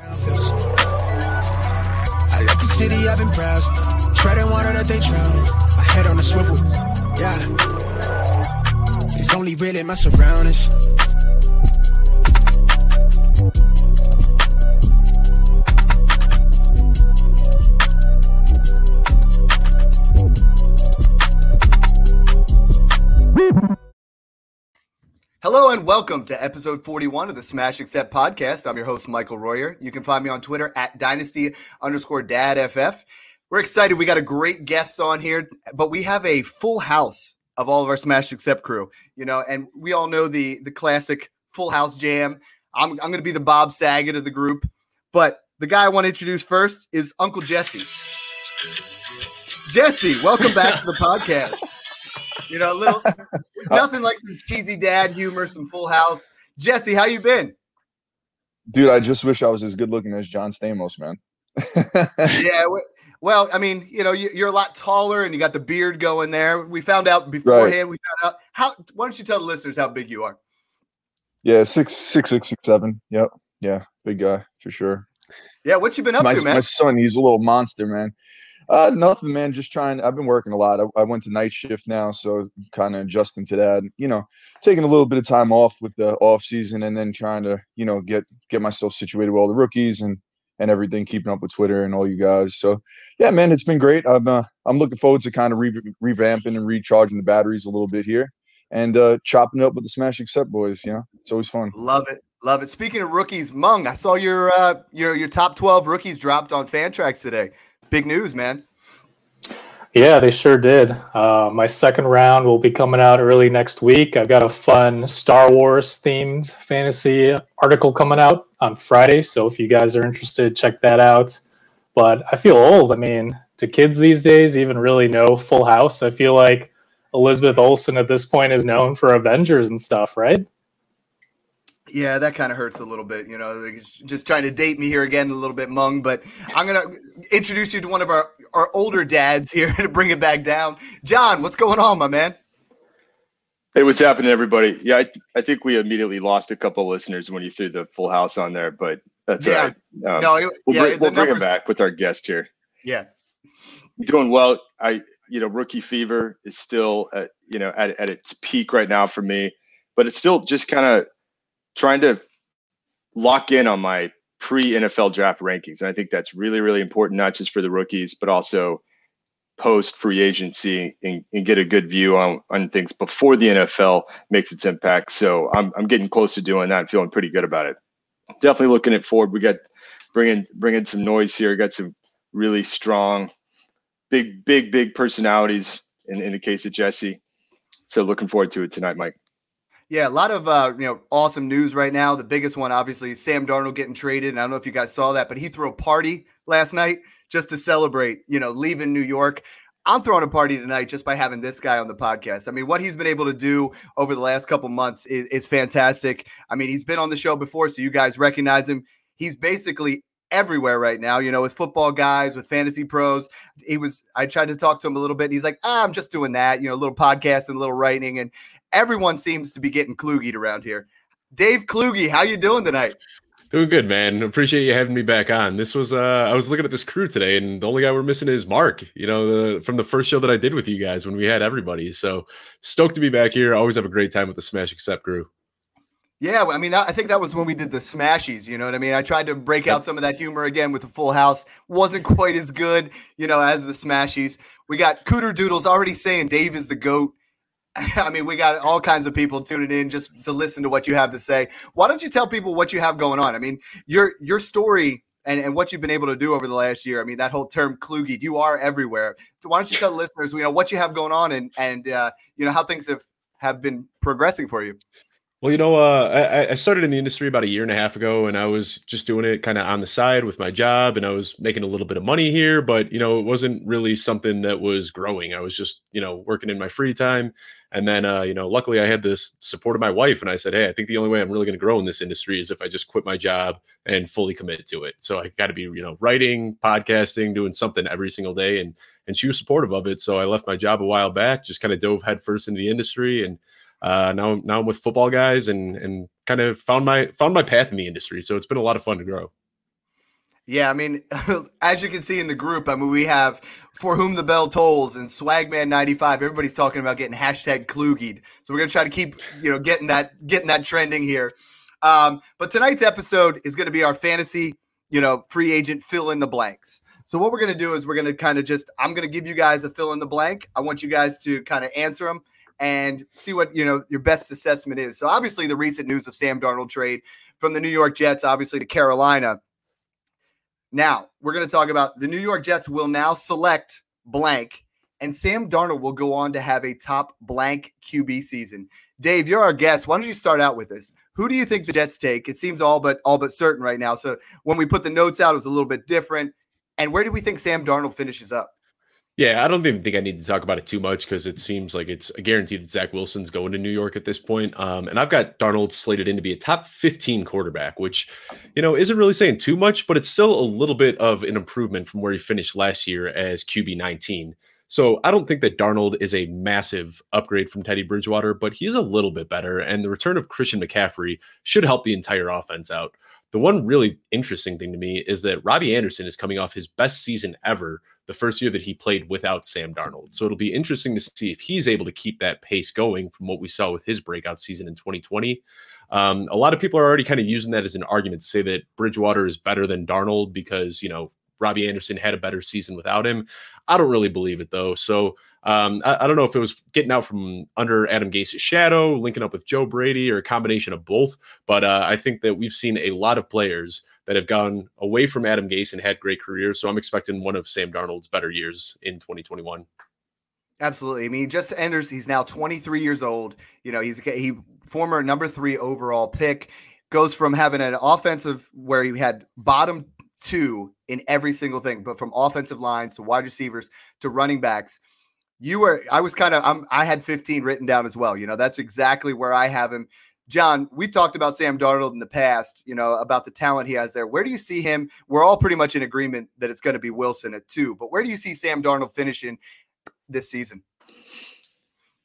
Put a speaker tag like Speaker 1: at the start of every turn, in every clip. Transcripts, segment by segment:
Speaker 1: I left the city, I've been browsing. Treading water that they drowning. My head on a swivel. Yeah. It's only really my surroundings.
Speaker 2: Hello and welcome to episode 41 of the Smash Accept podcast. I'm your host, Michael Royer. You can find me on Twitter at dynasty underscore dadff. We're excited. We got a great guest on here, but we have a full house of all of our Smash Accept crew, you know, and we all know the the classic full house jam. I'm, I'm going to be the Bob Saget of the group, but the guy I want to introduce first is Uncle Jesse. Jesse, welcome back to the podcast. You know, a little uh, nothing like some cheesy dad humor, some Full House. Jesse, how you been?
Speaker 3: Dude, I just wish I was as good looking as John Stamos, man.
Speaker 2: yeah, well, I mean, you know, you're a lot taller and you got the beard going there. We found out beforehand. Right. We found out how. Why don't you tell the listeners how big you are?
Speaker 3: Yeah, six, six, six, six, seven. Yep, yeah, big guy for sure.
Speaker 2: Yeah, what you been up
Speaker 3: my,
Speaker 2: to, man?
Speaker 3: My son, he's a little monster, man. Uh, nothing, man. Just trying. I've been working a lot. I, I went to night shift now, so kind of adjusting to that. You know, taking a little bit of time off with the off season, and then trying to, you know, get get myself situated with all the rookies and and everything. Keeping up with Twitter and all you guys. So, yeah, man, it's been great. I'm uh, I'm looking forward to kind of re- revamping and recharging the batteries a little bit here, and uh, chopping up with the Smash Accept boys. You know, it's always fun.
Speaker 2: Love it. Love it. Speaking of rookies, Mung, I saw your uh, your your top twelve rookies dropped on Fantrax today. Big news, man.
Speaker 4: Yeah, they sure did. Uh, my second round will be coming out early next week. I've got a fun Star Wars themed fantasy article coming out on Friday. So if you guys are interested, check that out. But I feel old. I mean, do kids these days even really know Full House? I feel like Elizabeth Olsen at this point is known for Avengers and stuff, right?
Speaker 2: Yeah, that kind of hurts a little bit, you know. Just trying to date me here again a little bit, Mung. But I'm gonna introduce you to one of our our older dads here to bring it back down. John, what's going on, my man?
Speaker 5: Hey, what's happening, everybody? Yeah, I, I think we immediately lost a couple listeners when you threw the full house on there, but that's yeah. all right. Um, no, it, we'll, yeah, bring, we'll bring it back with our guest here.
Speaker 2: Yeah,
Speaker 5: doing well. I, you know, rookie fever is still, at, you know, at, at its peak right now for me, but it's still just kind of trying to lock in on my pre NFL draft rankings. And I think that's really, really important, not just for the rookies, but also post free agency and, and, get a good view on, on things before the NFL makes its impact. So I'm, I'm getting close to doing that and feeling pretty good about it. Definitely looking at forward. We got bringing, bringing some noise here. Got some really strong, big, big, big personalities in, in the case of Jesse. So looking forward to it tonight, Mike.
Speaker 2: Yeah, a lot of uh, you know awesome news right now. The biggest one, obviously, Sam Darnold getting traded. And I don't know if you guys saw that, but he threw a party last night just to celebrate, you know, leaving New York. I'm throwing a party tonight just by having this guy on the podcast. I mean, what he's been able to do over the last couple months is, is fantastic. I mean, he's been on the show before, so you guys recognize him. He's basically everywhere right now, you know, with football guys, with fantasy pros. He was, I tried to talk to him a little bit. And he's like, ah, I'm just doing that, you know, a little podcast and a little writing. And everyone seems to be getting Klugied around here. Dave Kluge, how you doing tonight?
Speaker 6: Doing good, man. Appreciate you having me back on. This was uh I was looking at this crew today, and the only guy we're missing is Mark. You know, the, from the first show that I did with you guys when we had everybody. So stoked to be back here. Always have a great time with the Smash Accept crew.
Speaker 2: Yeah, I mean, I think that was when we did the Smashies. You know what I mean? I tried to break out some of that humor again with the Full House. wasn't quite as good, you know, as the Smashies. We got Cooter Doodles already saying Dave is the goat. I mean, we got all kinds of people tuning in just to listen to what you have to say. Why don't you tell people what you have going on? I mean, your your story and, and what you've been able to do over the last year. I mean, that whole term Kluge, you are everywhere. So why don't you tell listeners, you know, what you have going on and and uh, you know how things have have been progressing for you?
Speaker 6: Well, you know, uh, I, I, started in the industry about a year and a half ago, and I was just doing it kind of on the side with my job, and I was making a little bit of money here, but you know, it wasn't really something that was growing. I was just, you know, working in my free time, and then, uh, you know, luckily I had this support of my wife, and I said, hey, I think the only way I'm really going to grow in this industry is if I just quit my job and fully commit to it. So I got to be, you know, writing, podcasting, doing something every single day, and and she was supportive of it. So I left my job a while back, just kind of dove headfirst into the industry, and uh, now now I'm with football guys and and kind of found my found my path in the industry. So it's been a lot of fun to grow.
Speaker 2: Yeah, I mean, as you can see in the group, I mean, we have for whom the bell tolls and Swagman95. Everybody's talking about getting hashtag Klugied. So we're gonna try to keep, you know, getting that getting that trending here. Um, but tonight's episode is gonna be our fantasy, you know, free agent fill in the blanks. So what we're gonna do is we're gonna kind of just I'm gonna give you guys a fill in the blank. I want you guys to kind of answer them and see what you know your best assessment is. So obviously the recent news of Sam Darnold trade from the New York Jets, obviously to Carolina now, we're going to talk about the New York Jets will now select blank, and Sam Darnold will go on to have a top blank QB season. Dave, you're our guest. Why don't you start out with this? Who do you think the Jets take? It seems all but all but certain right now. So when we put the notes out, it was a little bit different. And where do we think Sam Darnold finishes up?
Speaker 6: Yeah, I don't even think I need to talk about it too much because it seems like it's a guarantee that Zach Wilson's going to New York at this point. Um, and I've got Darnold slated in to be a top 15 quarterback, which, you know, isn't really saying too much, but it's still a little bit of an improvement from where he finished last year as QB 19. So I don't think that Darnold is a massive upgrade from Teddy Bridgewater, but he's a little bit better. And the return of Christian McCaffrey should help the entire offense out. The one really interesting thing to me is that Robbie Anderson is coming off his best season ever the first year that he played without Sam Darnold. So it'll be interesting to see if he's able to keep that pace going from what we saw with his breakout season in 2020. Um, a lot of people are already kind of using that as an argument to say that Bridgewater is better than Darnold because, you know, Robbie Anderson had a better season without him. I don't really believe it though. So um, I, I, don't know if it was getting out from under Adam Gase's shadow, linking up with Joe Brady, or a combination of both. But uh, I think that we've seen a lot of players that have gone away from Adam Gase and had great careers. So I'm expecting one of Sam Darnold's better years in 2021.
Speaker 2: Absolutely. I mean, just enters. He's now 23 years old. You know, he's he former number three overall pick. Goes from having an offensive where he had bottom two in every single thing, but from offensive line to wide receivers to running backs. You were, I was kind of, I'm, I had 15 written down as well. You know, that's exactly where I have him. John, we've talked about Sam Darnold in the past, you know, about the talent he has there. Where do you see him? We're all pretty much in agreement that it's going to be Wilson at two, but where do you see Sam Darnold finishing this season?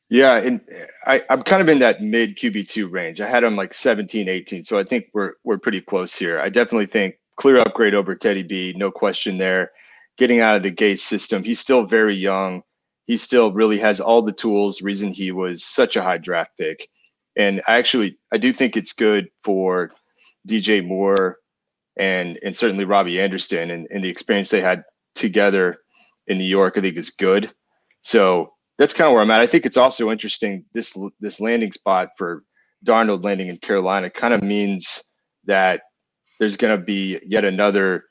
Speaker 5: Yeah, and I, I'm kind of in that mid QB2 range. I had him like 17, 18. So I think we're we're pretty close here. I definitely think clear upgrade over Teddy B, no question there. Getting out of the Gase system. He's still very young. He still really has all the tools, reason he was such a high draft pick and I actually I do think it's good for DJ Moore and and certainly Robbie Anderson and, and the experience they had together in New York. I think is good. So that's kind of where I'm at. I think it's also interesting this this landing spot for Darnold landing in Carolina kind of means that there's going to be yet another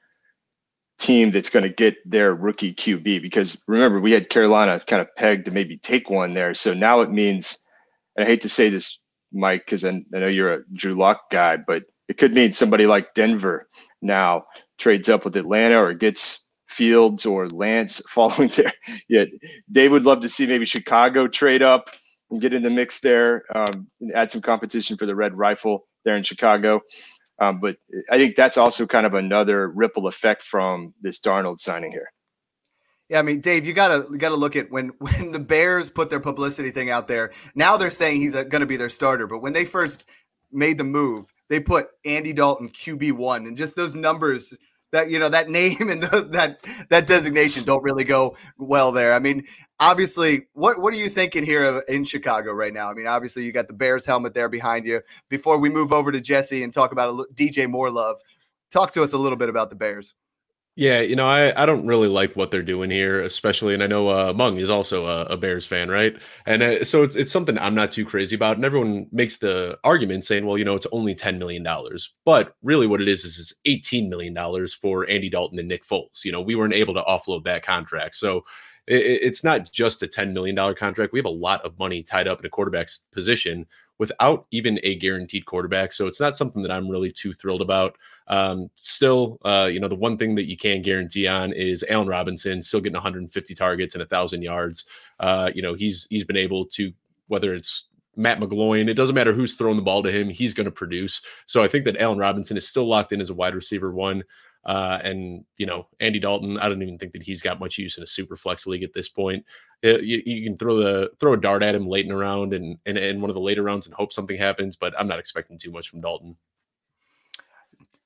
Speaker 5: team that's going to get their rookie QB because remember we had Carolina kind of pegged to maybe take one there. So now it means and I hate to say this Mike, because I, know you're a Drew Lock guy, but it could mean somebody like Denver now trades up with Atlanta or gets Fields or Lance following there. Yeah, Dave would love to see maybe Chicago trade up and get in the mix there um, and add some competition for the Red Rifle there in Chicago. Um, but I think that's also kind of another ripple effect from this Darnold signing here.
Speaker 2: Yeah, I mean, Dave, you gotta you gotta look at when when the Bears put their publicity thing out there. Now they're saying he's uh, going to be their starter, but when they first made the move, they put Andy Dalton QB one, and just those numbers that you know that name and the, that that designation don't really go well there. I mean, obviously, what what are you thinking here in Chicago right now? I mean, obviously, you got the Bears helmet there behind you. Before we move over to Jesse and talk about DJ Moore love, talk to us a little bit about the Bears.
Speaker 6: Yeah, you know, I, I don't really like what they're doing here, especially, and I know uh, Mung is also a, a Bears fan, right? And uh, so it's it's something I'm not too crazy about, and everyone makes the argument saying, well, you know, it's only ten million dollars, but really, what it is is it's eighteen million dollars for Andy Dalton and Nick Foles. You know, we weren't able to offload that contract, so it, it's not just a ten million dollar contract. We have a lot of money tied up in a quarterback's position without even a guaranteed quarterback, so it's not something that I'm really too thrilled about. Um, still, uh, you know, the one thing that you can guarantee on is Allen Robinson still getting 150 targets and a thousand yards. Uh, you know, he's he's been able to whether it's Matt McGloin, it doesn't matter who's throwing the ball to him, he's going to produce. So I think that Allen Robinson is still locked in as a wide receiver one. Uh, and you know Andy Dalton, I don't even think that he's got much use in a super flex league at this point. It, uh, you, you, can throw the throw a dart at him late in the round and, and in one of the later rounds and hope something happens, but I'm not expecting too much from Dalton.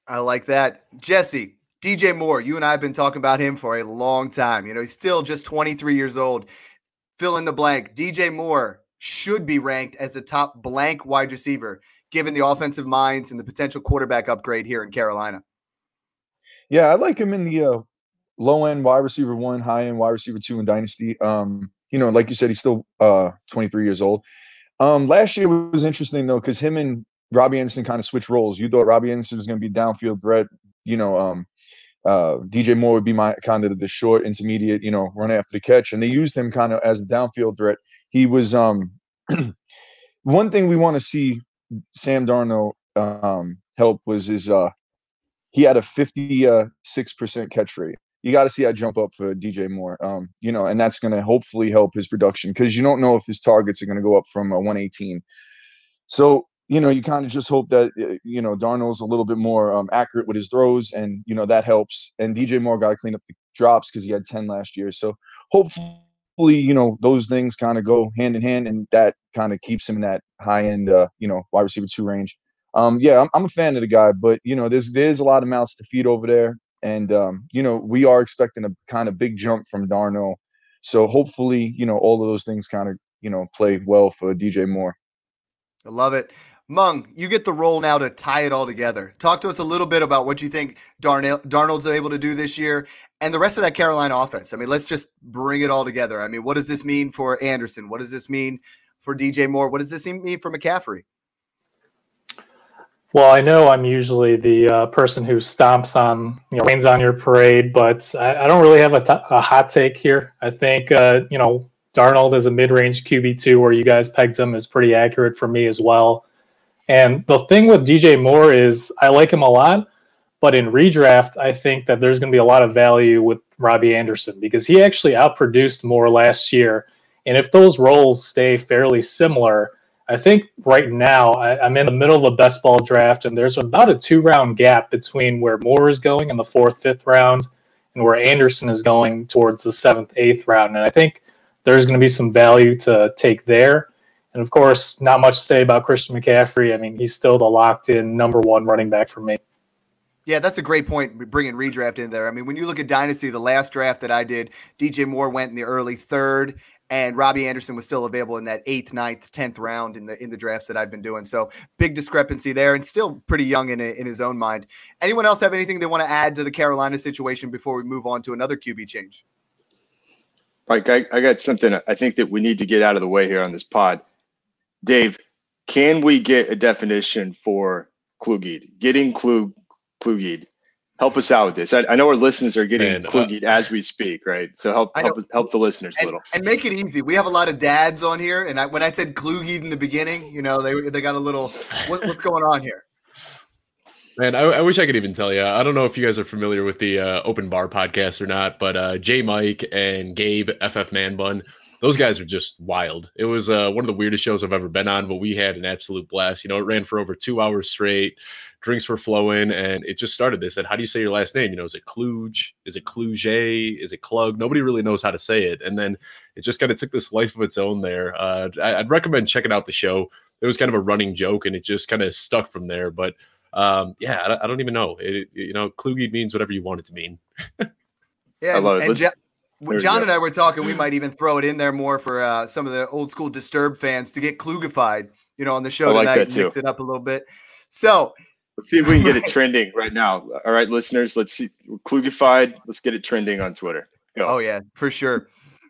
Speaker 2: I like that. Jesse, DJ Moore, you and I have been talking about him for a long time. You know, he's still just 23 years old. Fill in the blank. DJ Moore should be ranked as a top blank wide receiver, given the offensive minds and the potential quarterback upgrade here in Carolina.
Speaker 3: Yeah, I like him in the uh, low end wide receiver one, high end wide receiver two in Dynasty. Um, you know, like you said, he's still uh, 23 years old. Um, last year was interesting though, because him and Robbie Anderson kind of switched roles. You thought Robbie Anderson was going to be downfield threat, you know, um, uh, DJ Moore would be my kind of the short, intermediate, you know, run after the catch, and they used him kind of as a downfield threat. He was um, one thing we want to see Sam Darnold um, help was his uh, he had a fifty six percent catch rate. You got to see that jump up for DJ Moore, um, you know, and that's going to hopefully help his production because you don't know if his targets are going to go up from a 118. So you know, you kind of just hope that uh, you know Darnold's a little bit more um, accurate with his throws, and you know that helps. And DJ Moore got to clean up the drops because he had ten last year. So hopefully, you know, those things kind of go hand in hand, and that kind of keeps him in that high end, uh, you know, wide receiver two range. Um, yeah, I'm, I'm a fan of the guy, but you know, there's there's a lot of mouths to feed over there, and um, you know, we are expecting a kind of big jump from Darnold. So hopefully, you know, all of those things kind of you know play well for DJ Moore.
Speaker 2: I love it. Mung, you get the role now to tie it all together. Talk to us a little bit about what you think Darnell, Darnold's able to do this year and the rest of that Carolina offense. I mean, let's just bring it all together. I mean, what does this mean for Anderson? What does this mean for DJ Moore? What does this mean for McCaffrey?
Speaker 4: Well, I know I'm usually the uh, person who stomps on, you know, rains on your parade, but I, I don't really have a, t- a hot take here. I think, uh, you know, Darnold is a mid-range QB two, where you guys pegged him is pretty accurate for me as well. And the thing with DJ Moore is I like him a lot, but in redraft, I think that there's going to be a lot of value with Robbie Anderson because he actually outproduced Moore last year. And if those roles stay fairly similar, I think right now I, am in the middle of a best ball draft, and there's about a two round gap between where Moore is going in the fourth, fifth round and where Anderson is going towards the seventh, eighth round. And I think there's going to be some value to take there. And of course, not much to say about Christian McCaffrey. I mean, he's still the locked in number one running back for me.
Speaker 2: Yeah, that's a great point. Bringing redraft in there. I mean, when you look at Dynasty, the last draft that I did, DJ Moore went in the early third, and Robbie Anderson was still available in that eighth, ninth, tenth round in the in the drafts that I've been doing. So big discrepancy there, and still pretty young in in his own mind. Anyone else have anything they want to add to the Carolina situation before we move on to another QB change?
Speaker 5: Mike, I, I got something I think that we need to get out of the way here on this pod. Dave, can we get a definition for Klugid? Getting Klug Klugid. Help us out with this. I, I know our listeners are getting Man, Klugid uh, as we speak, right? So help help, help the listeners
Speaker 2: and,
Speaker 5: a little.
Speaker 2: And make it easy. We have a lot of dads on here, and I, when I said Klugid in the beginning, you know, they they got a little. What, what's going on here?
Speaker 6: Man, I, I, wish I could even tell you. I don't know if you guys are familiar with the uh, Open Bar podcast or not, but uh, Jay Mike and Gabe FF Man Bun those guys are just wild. It was uh, one of the weirdest shows I've ever been on, but we had an absolute blast. You know, it ran for over two hours straight. Drinks were flowing, and it just started. They said, "How do you say your last name? You know, is it Kluge? Is it Kluge? Is it Klug? Nobody really knows how to say it." And then it just kind of took this life of its own. There, uh, I'd recommend checking out the show. It was kind of a running joke, and it just kind of stuck from there. But um, yeah, I, I, don't even know. It, you know, Kluge means whatever you want it to mean.
Speaker 2: yeah, I love it. When John and I were talking, we might even throw it in there more for uh, some of the old school Disturbed fans to get Klugified, you know, on the show I tonight. Like mix it up a little bit. So
Speaker 5: let's see if we can get it trending right now. All right, listeners, let's see Klugified. Let's get it trending on Twitter.
Speaker 2: Go. Oh yeah, for sure.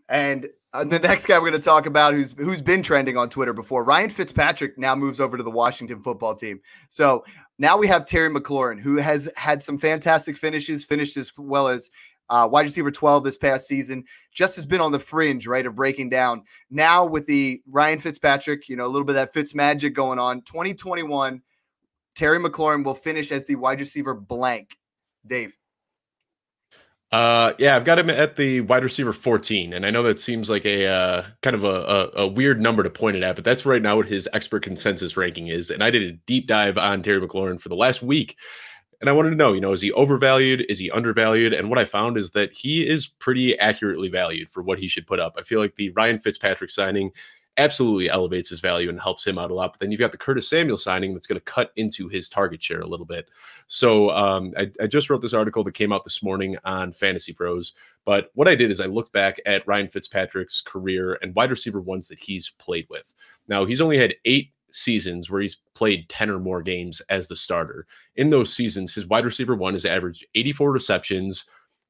Speaker 2: And uh, the next guy we're going to talk about, who's who's been trending on Twitter before, Ryan Fitzpatrick, now moves over to the Washington Football Team. So now we have Terry McLaurin, who has had some fantastic finishes, finished as well as uh, wide receiver 12 this past season, just has been on the fringe, right, of breaking down. Now with the Ryan Fitzpatrick, you know, a little bit of that Fitz magic going on. 2021, Terry McLaurin will finish as the wide receiver blank. Dave.
Speaker 6: Uh, yeah, I've got him at the wide receiver 14, and I know that seems like a uh, kind of a, a, a, weird number to point it at, but that's right now what his expert consensus ranking is. And I did a deep dive on Terry McLaurin for the last week, and I wanted to know, you know, is he overvalued? Is he undervalued? And what I found is that he is pretty accurately valued for what he should put up. I feel like the Ryan Fitzpatrick signing absolutely elevates his value and helps him out a lot. But then you've got the Curtis Samuel signing that's going to cut into his target share a little bit. So um, I, I, just wrote this article that came out this morning on Fantasy Pros. But what I did is I looked back at Ryan Fitzpatrick's career and wide receiver ones that he's played with. Now, he's only had eight seasons where he's played 10 or more games as the starter. In those seasons, his wide receiver one has averaged 84 receptions,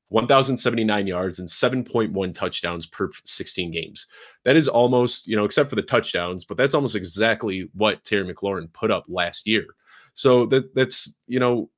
Speaker 6: 1,079 yards, and 7.1 touchdowns per 16 games. That is almost, you know, except for the touchdowns, but that's almost exactly what Terry McLaurin put up last year. So that that's, you know,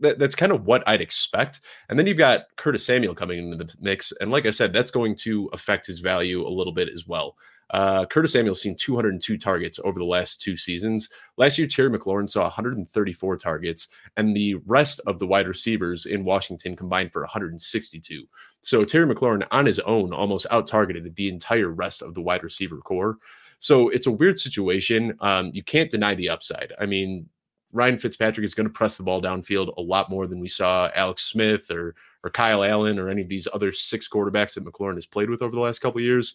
Speaker 6: that, that's kind of what I'd expect. And then you've got Curtis Samuel coming into the mix. And like I said, that's going to affect his value a little bit as well. Uh, Curtis Samuel's seen 202 targets over the last two seasons. Last year, Terry McLaurin saw 134 targets, and the rest of the wide receivers in Washington combined for 162. So Terry McLaurin on his own almost out targeted the entire rest of the wide receiver core. So it's a weird situation. Um, you can't deny the upside. I mean, Ryan Fitzpatrick is going to press the ball downfield a lot more than we saw Alex Smith or or Kyle Allen or any of these other six quarterbacks that McLaurin has played with over the last couple years.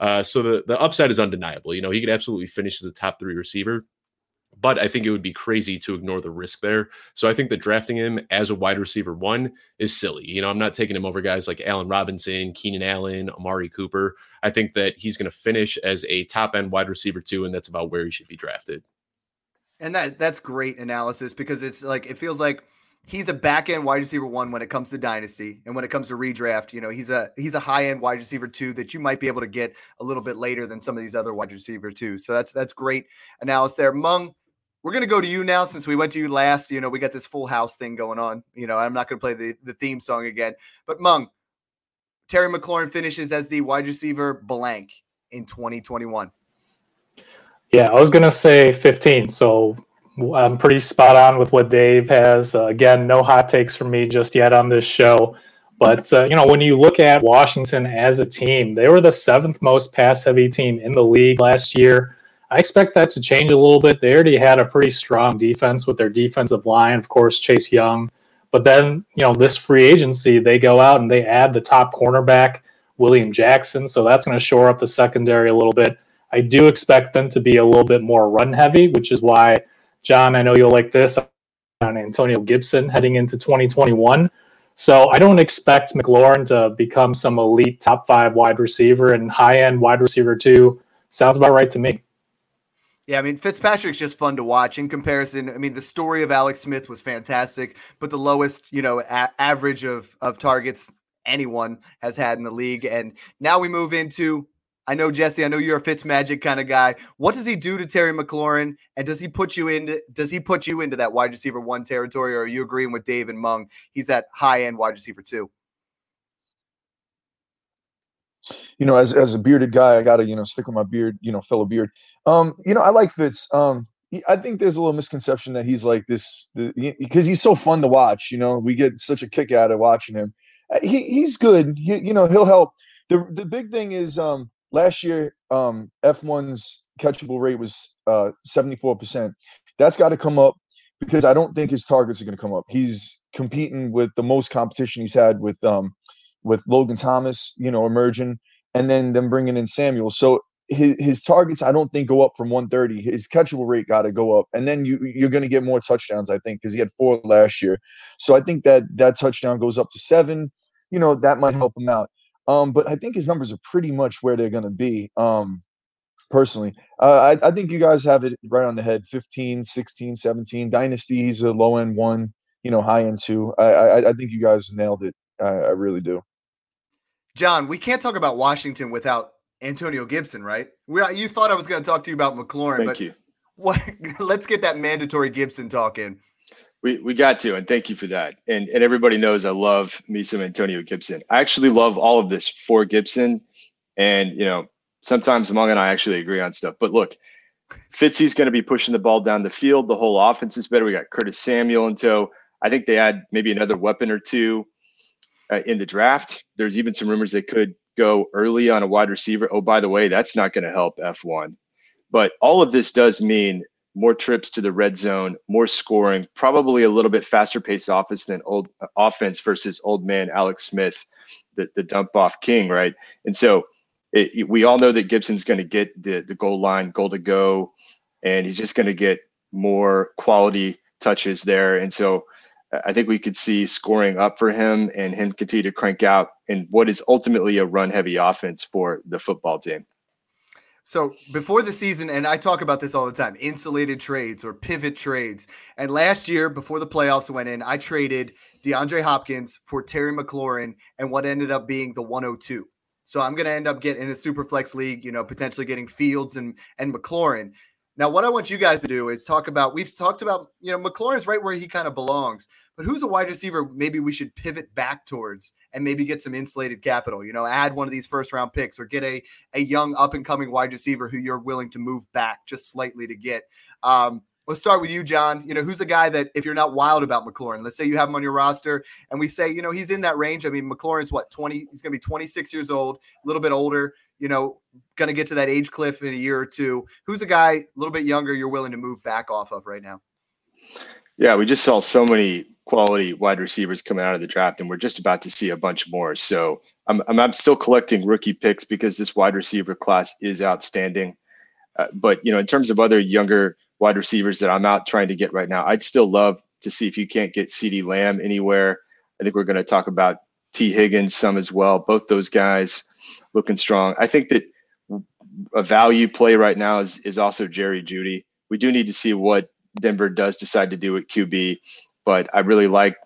Speaker 6: Uh, so the, the upside is undeniable. You know, he could absolutely finish as a top three receiver, but I think it would be crazy to ignore the risk there. So I think that drafting him as a wide receiver one is silly. You know, I'm not taking him over guys like Allen Robinson, Keenan Allen, Amari Cooper. I think that he's going to finish as a top end wide receiver two, and that's about where he should be drafted.
Speaker 2: And that that's great analysis because it's like it feels like he's a back end wide receiver one when it comes to dynasty and when it comes to redraft you know he's a he's a high end wide receiver two that you might be able to get a little bit later than some of these other wide receiver two so that's that's great analysis there. Mung we're going to go to you now since we went to you last you know we got this full house thing going on you know i'm not going to play the, the theme song again. But mung terry mclaurin finishes as the wide receiver blank in 2021
Speaker 4: yeah i was going to say 15 so I'm pretty spot on with what Dave has. Uh, again, no hot takes from me just yet on this show. But, uh, you know, when you look at Washington as a team, they were the seventh most pass heavy team in the league last year. I expect that to change a little bit. They already had a pretty strong defense with their defensive line, of course, Chase Young. But then, you know, this free agency, they go out and they add the top cornerback, William Jackson. So that's going to shore up the secondary a little bit. I do expect them to be a little bit more run heavy, which is why John, I know you'll like this on Antonio Gibson heading into 2021. So I don't expect McLaurin to become some elite top five wide receiver and high end wide receiver too. Sounds about right to me.
Speaker 2: Yeah, I mean Fitzpatrick's just fun to watch. In comparison, I mean the story of Alex Smith was fantastic, but the lowest, you know, a- average of of targets anyone has had in the league. And now we move into I know Jesse. I know you're a Fitz Magic kind of guy. What does he do to Terry McLaurin, and does he put you into does he put you into that wide receiver one territory, or are you agreeing with Dave and Mung? He's that high end wide receiver two.
Speaker 3: You know, as as a bearded guy, I gotta you know stick with my beard. You know, fellow beard. Um, you know, I like Fitz. Um, I think there's a little misconception that he's like this because he's so fun to watch. You know, we get such a kick out of watching him. Uh, he he's good. He, you know, he'll help. The the big thing is um last year um, F1's catchable rate was uh, 74%. That's got to come up because I don't think his targets are going to come up. He's competing with the most competition he's had with um, with Logan Thomas, you know, emerging, and then them bringing in Samuel. So his, his targets, I don't think go up from 130. His catchable rate got to go up, and then you you're going to get more touchdowns, I think, because he had four last year. So I think that that touchdown goes up to seven. You know, that might help him out. Um, but I think his numbers are pretty much where they're going to be. Um, personally, uh, I, I think you guys have it right on the head 15, 16, 17. Dynasty, he's a low end one, you know, high end two. I, I, I think you guys nailed it. I, I really do.
Speaker 2: John, we can't talk about Washington without Antonio Gibson, right? We, you thought I was going to talk to you about McLaurin,
Speaker 5: Thank
Speaker 2: but
Speaker 5: you.
Speaker 2: what? Let's get that mandatory Gibson talk in.
Speaker 5: We we got to, and thank you for that. And and everybody knows I love me some Antonio Gibson. I actually love all of this for Gibson. And you know, sometimes Mung and I actually agree on stuff. But look, Fitzy's going to be pushing the ball down the field. The whole offense is better. We got Curtis Samuel in tow. I think they add maybe another weapon or two uh, in the draft. There's even some rumors they could go early on a wide receiver. Oh, by the way, that's not going to help F1. But all of this does mean more trips to the red zone, more scoring, probably a little bit faster paced offense than old uh, offense versus old man Alex Smith, the, the dump off king, right? And so it, we all know that Gibson's going to get the the goal line, goal to go, and he's just going to get more quality touches there. And so I think we could see scoring up for him and him continue to crank out in what is ultimately a run heavy offense for the football team.
Speaker 2: So before the season, and I talk about this all the time insulated trades or pivot trades. And last year, before the playoffs went in, I traded DeAndre Hopkins for Terry McLaurin and what ended up being the 102. So I'm going to end up getting in a super flex league, you know, potentially getting Fields and and McLaurin. Now, what I want you guys to do is talk about. We've talked about, you know, McLaurin's right where he kind of belongs, but who's a wide receiver maybe we should pivot back towards and maybe get some insulated capital? You know, add one of these first round picks or get a a young up and coming wide receiver who you're willing to move back just slightly to get. Um, Let's start with you, John. You know, who's a guy that if you're not wild about McLaurin, let's say you have him on your roster and we say, you know, he's in that range. I mean, McLaurin's what, 20, he's going to be 26 years old, a little bit older, you know, going to get to that age cliff in a year or two. Who's a guy a little bit younger you're willing to move back off of right now?
Speaker 5: Yeah, we just saw so many quality wide receivers coming out of the draft, and we're just about to see a bunch more. So I'm, I'm, I'm still collecting rookie picks because this wide receiver class is outstanding. Uh, but, you know, in terms of other younger wide receivers that I'm out trying to get right now. I'd still love to see if you can't get CeeDee Lamb anywhere. I think we're going to talk about Tee Higgins some as well. Both those guys looking strong. I think that a value play right now is is also Jerry Jeudy. We do need to see what Denver does decide to do at QB, but I really like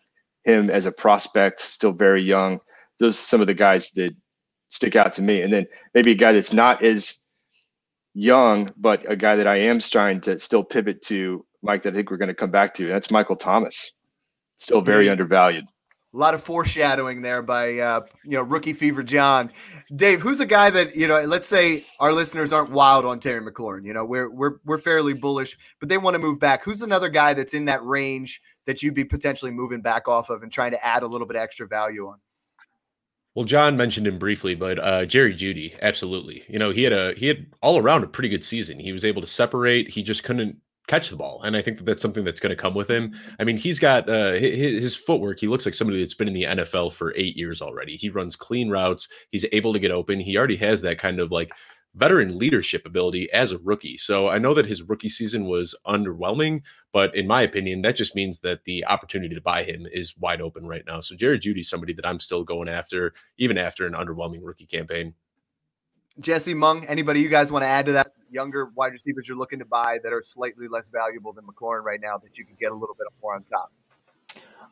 Speaker 5: him as a prospect, still very young. Those are some of the guys that stick out to me. And then maybe a guy that's not as young, but a guy that I am trying to still pivot to, Mike, that I think we're going to come back to. That's Michael Thomas. Still very mm-hmm. undervalued.
Speaker 2: A lot of foreshadowing there by uh, you know rookie fever John. Dave, who's a guy that you know? Let's say our listeners aren't wild on Terry McLaurin. You know, we're we're we're fairly bullish, but they want to move back. Who's another guy that's in that range that you'd be potentially moving back off of and trying to add a little bit extra value on?
Speaker 6: Well, John mentioned him briefly, but uh, Jerry Jeudy, absolutely. You know, he had a he had all around a pretty good season. He was able to separate. He just couldn't catch the ball, and I think that that's something that's going to come with him. I mean, he's got uh, his, his footwork. He looks like somebody that's been in the NFL for eight years already. He runs clean routes. He's able to get open. He already has that kind of like veteran leadership ability as a rookie. So I know that his rookie season was underwhelming, but in my opinion, that just means that the opportunity to buy him is wide open right now. So Jerry Jeudy, somebody that I'm still going after, even after an underwhelming rookie campaign.
Speaker 2: Jesse Mung, anybody you guys want to add to that? Younger wide receivers you're looking to buy that are slightly less valuable than McLaurin right now that you can get a little bit more on top.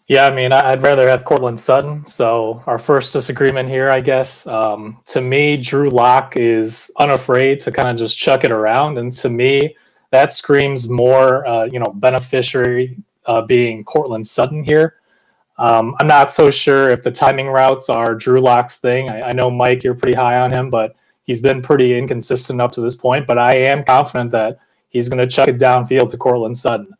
Speaker 4: Yeah, I mean, I'd rather have Courtland Sutton. So our first disagreement here, I guess. Um, to me, Drew Lock is unafraid to kind of just chuck it around, and to me, that screams more, uh, you know, beneficiary uh, being Courtland Sutton here. Um, I'm not so sure if the timing routes are Drew Lock's thing. I, I know Mike, you're pretty high on him, but he's been pretty inconsistent up to this point. But I am confident that he's going to chuck it downfield to Courtland Sutton.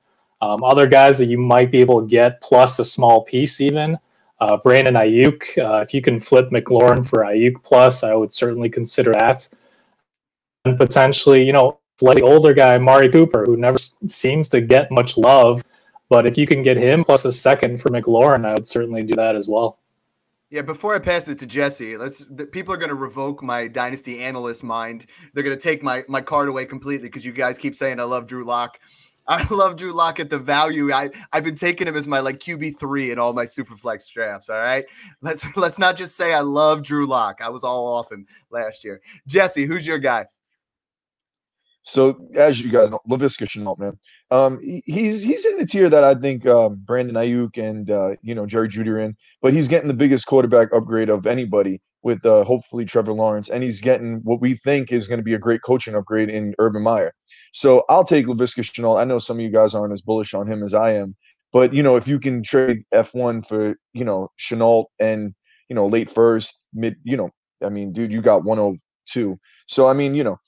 Speaker 4: Um, other guys that you might be able to get plus a small piece even. Uh, Brandon Aiyuk, uh, if you can flip McLaurin for Aiyuk plus, I would certainly consider that. And potentially, you know, slightly older guy, Mari Cooper, who never seems to get much love. But if you can get him plus a second for McLaurin, I would certainly do that as well.
Speaker 2: Yeah, before I pass it to Jesse, let's. The, people are going to revoke my dynasty analyst mind. They're going to take my my card away completely because you guys keep saying I love Drew Lock. I love Drew Lock at the value. I I've been taking him as my like QB three in all my super flex drafts. All right, let's let's not just say I love Drew Lock. I was all off him last year. Jesse, who's your guy?
Speaker 3: So as you guys know, Laviska Shenault, man, um, he's he's in the tier that I think um, Brandon Aiyuk and uh, you know Jerry Jeudy are in, but he's getting the biggest quarterback upgrade of anybody with uh, hopefully Trevor Lawrence, and he's getting what we think is going to be a great coaching upgrade in Urban Meyer. So I'll take Laviska Shenault. I know some of you guys aren't as bullish on him as I am, but you know if you can trade F1 for you know Shenault and you know late first, mid, you know, I mean, dude, you got 102. So I mean, you know,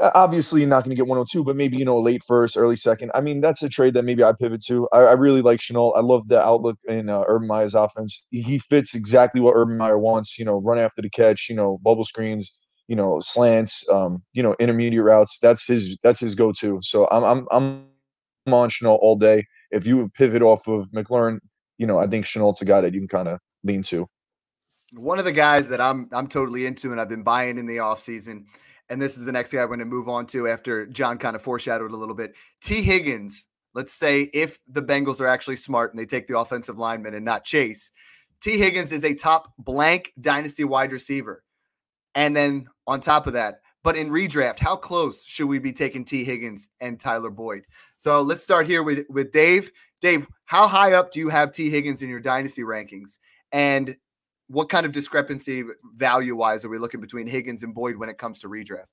Speaker 3: obviously you're not going to get 102, but maybe you know late first, early second. I mean, that's a trade that maybe I pivot to. I, I really like Shenault. I love the outlook in uh, Urban Meyer's offense. He fits exactly what Urban Meyer wants. You know, run after the catch. You know, bubble screens. You know, slants. Um, you know, intermediate routes. That's his. That's his go-to. So I'm I'm I'm on Shenault all day. If you pivot off of McLaurin, you know, I think Shenault's a guy that you can kind of lean to.
Speaker 2: One of the guys that I'm I'm totally into and I've been buying in the offseason, and this is the next guy I'm going to move on to after John kind of foreshadowed a little bit. Tee Higgins, let's say if the Bengals are actually smart and they take the offensive lineman and not Chase, Tee Higgins is a top blank dynasty wide receiver. And then on top of that, but in redraft, how close should we be taking Tee Higgins and Tyler Boyd? So let's start here with, with Dave. Dave, how high up do you have Tee Higgins in your dynasty rankings? And what kind of discrepancy value wise are we looking between Higgins and Boyd when it comes to redraft?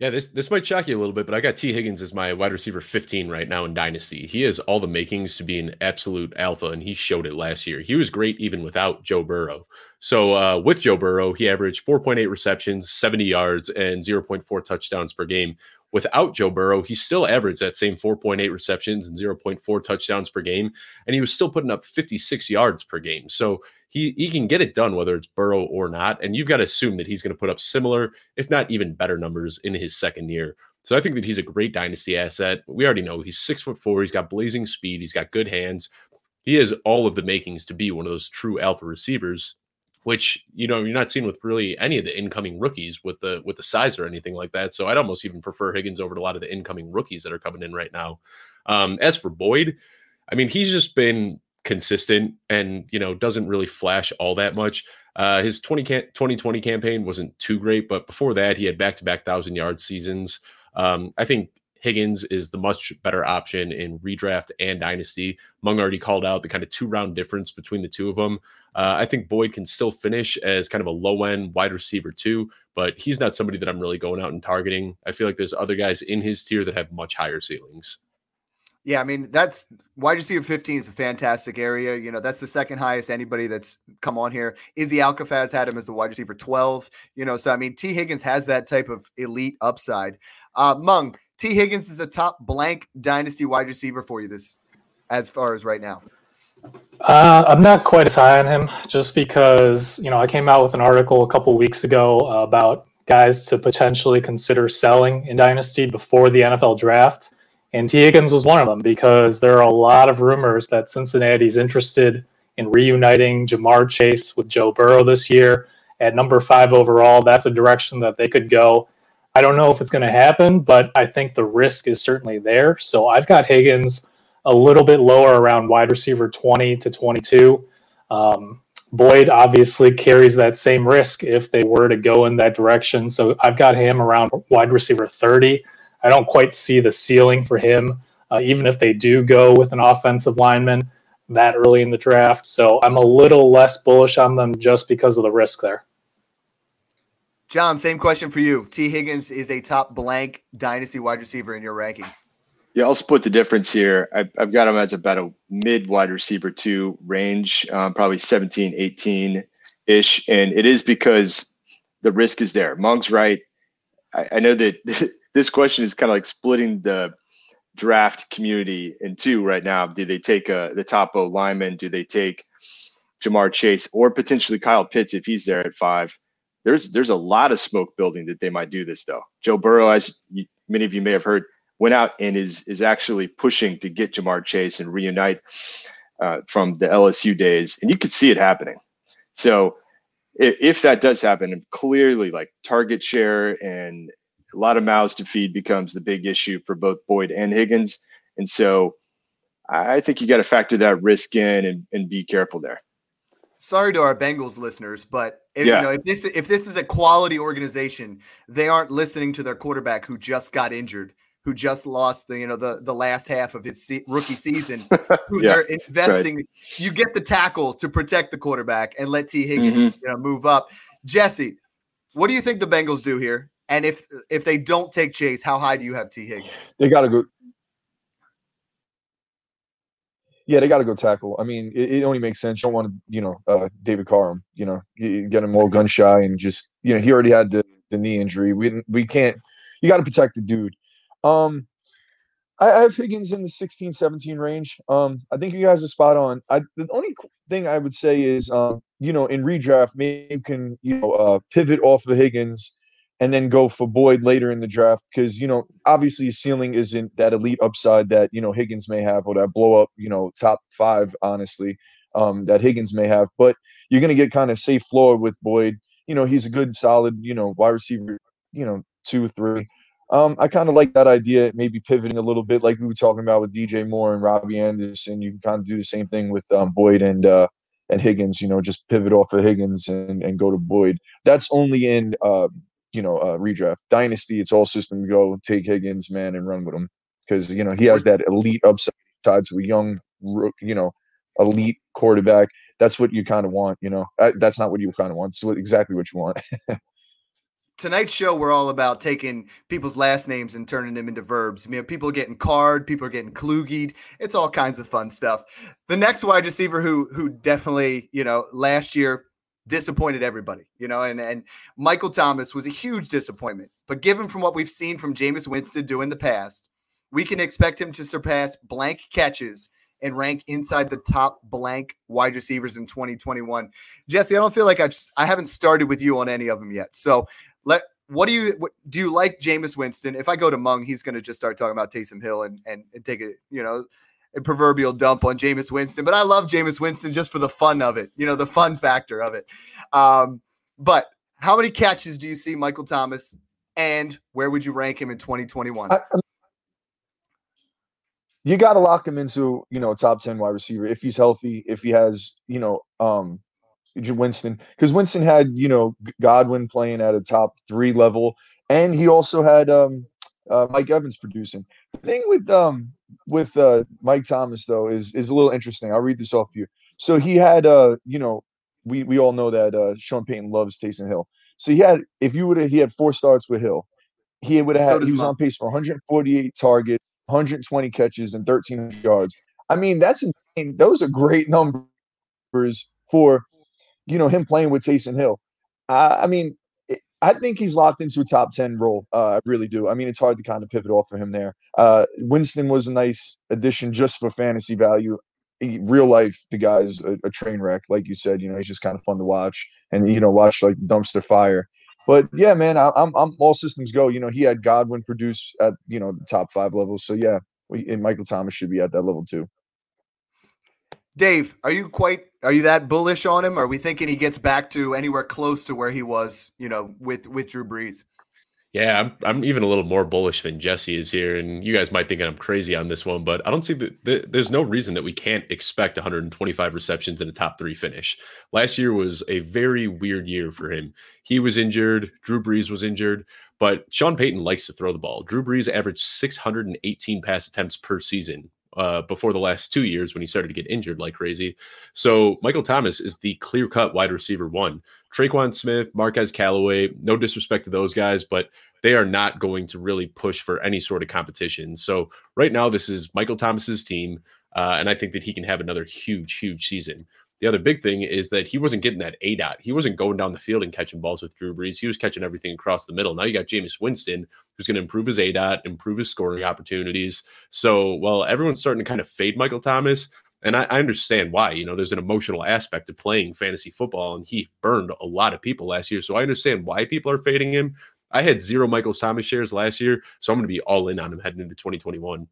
Speaker 6: Yeah, this this might shock you a little bit, but I got Tee Higgins as my wide receiver 15 right now in Dynasty. He has all the makings to be an absolute alpha, and he showed it last year. He was great even without Joe Burrow. So uh, with Joe Burrow, he averaged 4.8 receptions, 70 yards, and 0.4 touchdowns per game. Without Joe Burrow, he still averaged that same 4.8 receptions and 0.4 touchdowns per game, and he was still putting up 56 yards per game. So he he can get it done whether it's Burrow or not. And you've got to assume that he's going to put up similar, if not even better numbers in his second year. So I think that he's a great dynasty asset. We already know he's six foot four. He's got blazing speed. He's got good hands. He has all of the makings to be one of those true alpha receivers, which you know you're not seeing with really any of the incoming rookies with the with the size or anything like that. So I'd almost even prefer Higgins over a lot of the incoming rookies that are coming in right now. Um, as for Boyd, I mean he's just been consistent and you know doesn't really flash all that much. Uh, his 20 can- 2020 campaign wasn't too great, but before that he had back-to-back thousand yard seasons. Um, I think Higgins is the much better option in redraft and dynasty. Mung already called out the kind of two round difference between the two of them. Uh, I think Boyd can still finish as kind of a low end wide receiver too, but he's not somebody that I'm really going out and targeting. I feel like there's other guys in his tier that have much higher ceilings.
Speaker 2: Yeah, I mean that's wide receiver 15 is a fantastic area. You know, that's the second highest anybody that's come on here. Izzy Alcafaz had him as the wide receiver 12. You know, so I mean Tee Higgins has that type of elite upside. Uh Mung, Tee Higgins is a top blank dynasty wide receiver for you this as far as right now.
Speaker 4: Uh, I'm not quite as high on him just because, you know, I came out with an article a couple weeks ago uh, about guys to potentially consider selling in Dynasty before the NFL draft. And Tee Higgins was one of them because there are a lot of rumors that Cincinnati's interested in reuniting Ja'Marr Chase with Joe Burrow this year at number five overall. That's a direction that they could go. I don't know if it's going to happen, but I think the risk is certainly there. So I've got Higgins a little bit lower around wide receiver 20 to 22. Um, Boyd obviously carries that same risk if they were to go in that direction. So I've got him around wide receiver 30. I don't quite see the ceiling for him, uh, even if they do go with an offensive lineman that early in the draft. So I'm a little less bullish on them just because of the risk there.
Speaker 2: John, same question for you. Tee Higgins is a top blank dynasty wide receiver in your rankings.
Speaker 5: Yeah, I'll split the difference here. I've, I've got him as about a mid wide receiver two range, um, probably 17, 18 ish. And it is because the risk is there. Mung's right. I, I know that this question is kind of like splitting the draft community in two right now. Do they take a, the top O lineman? Do they take Ja'Marr Chase or potentially Kyle Pitts if he's there at five? There's there's a lot of smoke building that they might do this though. Joe Burrow, as you, many of you may have heard, went out and is is actually pushing to get Ja'Marr Chase and reunite uh, from the LSU days, and you could see it happening. So if that does happen, clearly like target share and a lot of mouths to feed becomes the big issue for both Boyd and Higgins. And so I think you got to factor that risk in and, and be careful there.
Speaker 2: Sorry to our Bengals listeners, but if, yeah. you know if this if this is a quality organization, they aren't listening to their quarterback who just got injured, who just lost the you know the the last half of his se- rookie season. Who yeah, they're investing. Right. You get the tackle to protect the quarterback and let Tee Higgins mm-hmm. you know, move up. Jesse, what do you think the Bengals do here? And if if they don't take Chase, how high do you have Tee Higgins?
Speaker 3: They got to go. Yeah, they got to go tackle. I mean, it, it, only makes sense. You don't want to, you know, uh, David Carr, you know, get him all gun shy and just, you know, he already had the, the knee injury. We we can't. You got to protect the dude. Um, I, I have Higgins in the 16, 17 range. Um, I think you guys are spot on. I the only thing I would say is, um, you know, in redraft, maybe you can, you know, uh, pivot off the Higgins and then go for Boyd later in the draft because you know obviously his ceiling isn't that elite upside that you know Higgins may have or that blow up you know top five honestly. um, that Higgins may have. But you're going to get kind of safe floor with Boyd. You know, he's a good, solid, you know, wide receiver. You know, two, or three. Um, I kind of like that idea, maybe pivoting a little bit, like we were talking about with DJ Moore and Robbie Anderson. You can kind of do the same thing with um, Boyd and uh, and Higgins. You know, just pivot off of Higgins and, and go to Boyd. That's only in uh, you know uh, redraft dynasty. It's all system go. Tee Higgins, man, and run with him because you know he has that elite upside to a young, you know, elite quarterback. That's what you kind of want. You know, that's not what you kind of want. It's exactly what you want.
Speaker 2: tonight's show we're all about taking people's last names and turning them into verbs. I mean, people are getting card, people are getting klugied. It's all kinds of fun stuff. The next wide receiver who who definitely, you know, last year disappointed everybody, you know, and and Michael Thomas was a huge disappointment. But given from what we've seen from Jameis Winston do in the past, we can expect him to surpass blank catches and rank inside the top blank wide receivers in 2021. Jesse, I don't feel like I've I haven't started with you on any of them yet. So let what do you what, do you like Jameis Winston? If I go to Mung, he's going to just start talking about Taysom Hill and, and and take it, you know a proverbial dump on Jameis Winston. But I love Jameis Winston just for the fun of it, you know, the fun factor of it. Um, but how many catches do you see Michael Thomas, and where would you rank him in 2021? I,
Speaker 3: you got to lock him into you know top 10 wide receiver if he's healthy if he has you know um Winston because Winston had you know Godwin playing at a top three level, and he also had um, uh, Mike Evans producing. The thing with um with uh, Mike Thomas though is is a little interesting. I'll read this off to you. So he had uh you know we we all know that uh, Sean Payton loves Taysom Hill. So he had if you would have he had four starts with Hill, he would have had so he was on pace for 148 targets, 120 catches, and 13 yards. I mean that's insane. Those are great numbers for you know, him playing with Taysom Hill. Uh, I mean, I think he's locked into a top 10 role. Uh, I really do. I mean, it's hard to kind of pivot off of him there. Uh, Winston was a nice addition just for fantasy value. He, real life, the guy's a, a, train wreck. Like you said, you know, he's just kind of fun to watch and, you know, watch like dumpster fire. But yeah, man, I, am I'm, I'm all systems go. You know, he had Godwin produce at, you know, the top five levels. So yeah, we, and Michael Thomas should be at that level too.
Speaker 2: Dave, are you quite are you that bullish on him? Are we thinking he gets back to anywhere close to where he was, you know, with with Drew Brees?
Speaker 6: Yeah, I'm, I'm even a little more bullish than Jesse is here, and you guys might think I'm crazy on this one, but I don't see that the, there's no reason that we can't expect 125 receptions in a top three finish. Last year was a very weird year for him. He was injured, Drew Brees was injured, but Sean Payton likes to throw the ball. Drew Brees averaged 618 pass attempts per season uh, before the last two years when he started to get injured like crazy. So Michael Thomas is the clear cut wide receiver one. Tre'Quan Smith, Marquez Callaway, no disrespect to those guys, but they are not going to really push for any sort of competition. So right now, this is Michael Thomas's team. Uh, and I think that he can have another huge, huge season. The other big thing is that he wasn't getting that A dot. He wasn't going down the field and catching balls with Drew Brees. He was catching everything across the middle. Now you got Jameis Winston, who's going to improve his A dot, improve his scoring opportunities. So while everyone's starting to kind of fade Michael Thomas, and I, I, understand why. You know, there's an emotional aspect to playing fantasy football, and he burned a lot of people last year. So I understand why people are fading him. I had zero Michael Thomas shares last year, so I'm going to be all in on him heading into 2021.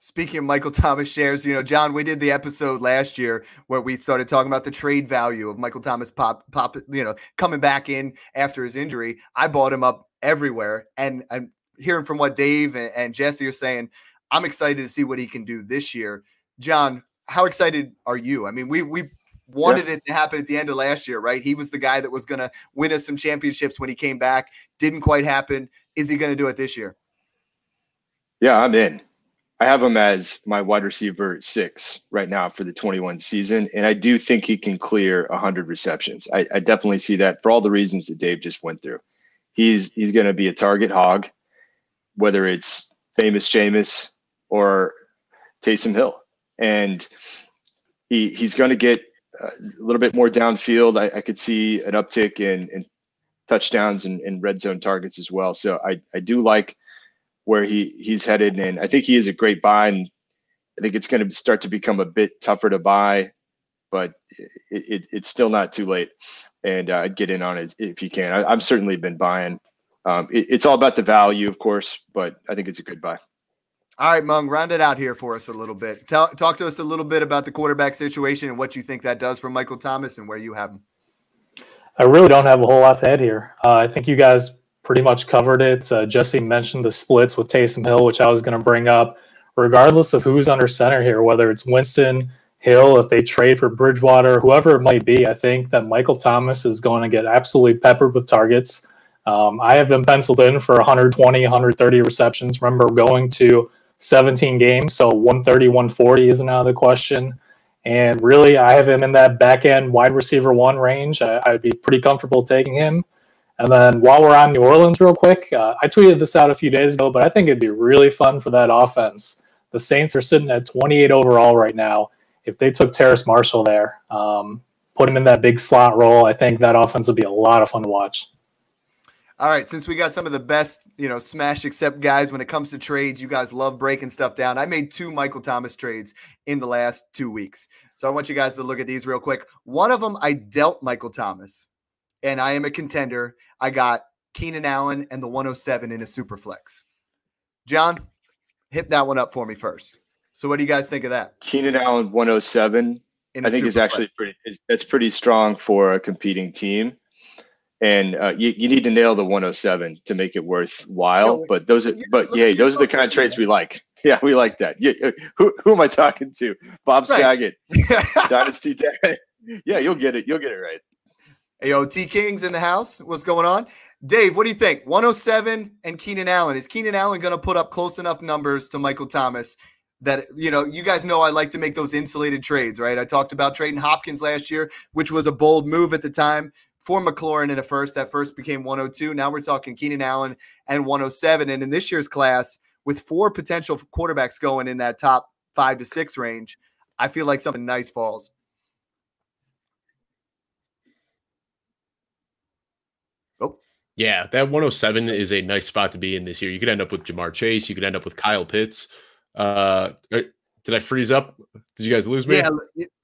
Speaker 2: Speaking of Michael Thomas shares, you know, John, we did the episode last year where we started talking about the trade value of Michael Thomas pop pop, you know, coming back in after his injury. I bought him up everywhere. And I'm hearing from what Dave and, and Jesse are saying. I'm excited to see what he can do this year. John, how excited are you? I mean, we we wanted yeah. it to happen at the end of last year, right? He was the guy that was going to win us some championships when he came back. Didn't quite happen. Is he going to do it this year?
Speaker 5: Yeah, I'm in. I have him as my wide receiver six right now for the 21 season. And I do think he can clear 100 receptions. I, I definitely see that for all the reasons that Dave just went through. He's he's going to be a target hog, whether it's famous Jameis or Taysom Hill. And he he's going to get a little bit more downfield. I, I could see an uptick in, in touchdowns and, and red zone targets as well. So I, I do like where he he's headed, and I think he is a great buy. And I think it's going to start to become a bit tougher to buy, but it, it, it's still not too late. And uh, I'd get in on it if you can. I, have certainly been buying. Um, it, it's all about the value, of course, but I think it's a good buy.
Speaker 2: All right, Mung, round it out here for us a little bit. Tell, talk to us a little bit about the quarterback situation and what you think that does for Michael Thomas and where you have him.
Speaker 4: I really don't have a whole lot to add here. Uh, I think you guys pretty much covered it. Uh, Jesse mentioned the splits with Taysom Hill, which I was going to bring up. Regardless of who's under center here, whether it's Winston, Hill, if they trade for Bridgewater, whoever it might be, I think that Michael Thomas is going to get absolutely peppered with targets. Um, I have him penciled in for 120, 130 receptions. Remember going to 17 games, so 130, 140 isn't out of the question. And really, I have him in that back end wide receiver one range. I, would be pretty comfortable taking him. And then while we're on New Orleans, real quick, uh, I tweeted this out a few days ago, but I think it'd be really fun for that offense. The Saints are sitting at 28 overall right now. If they took Terrace Marshall there, um, put him in that big slot role, I think that offense would be a lot of fun to watch.
Speaker 2: All right, since we got some of the best, you know, smash accept guys when it comes to trades, you guys love breaking stuff down. I made two Michael Thomas trades in the last two weeks. So I want you guys to look at these real quick. One of them, I dealt Michael Thomas, and I am a contender. I got Keenan Allen and the 107 in a super flex. John, hit that one up for me first. So what do you guys think of that?
Speaker 5: Keenan Allen 107, I think is actually pretty, is, that's pretty strong for a competing team and uh, you, you need to nail the 107 to make it worthwhile. No, but those are, but yeah, those are the kind of traits we like. Yeah, we like that. Yeah, uh, who, who am I talking to? Bob right. Saget, Dynasty Dad. Yeah, you'll get it. You'll get it right.
Speaker 2: AOT Kings in the house. What's going on? Dave, what do you think? 107 and Keenan Allen. Is Keenan Allen going to put up close enough numbers to Michael Thomas that, you know, you guys know I like to make those insulated trades, right? I talked about trading Hopkins last year, which was a bold move at the time for McLaurin in a first. That first became 102. Now we're talking Keenan Allen and 107. And in this year's class, with four potential quarterbacks going in that top five to six range, I feel like something nice falls.
Speaker 6: Oh. Yeah, that 107 is a nice spot to be in this year. You could end up with Ja'Marr Chase. You could end up with Kyle Pitts. Uh, did I freeze up? Did you guys lose me?
Speaker 2: Yeah,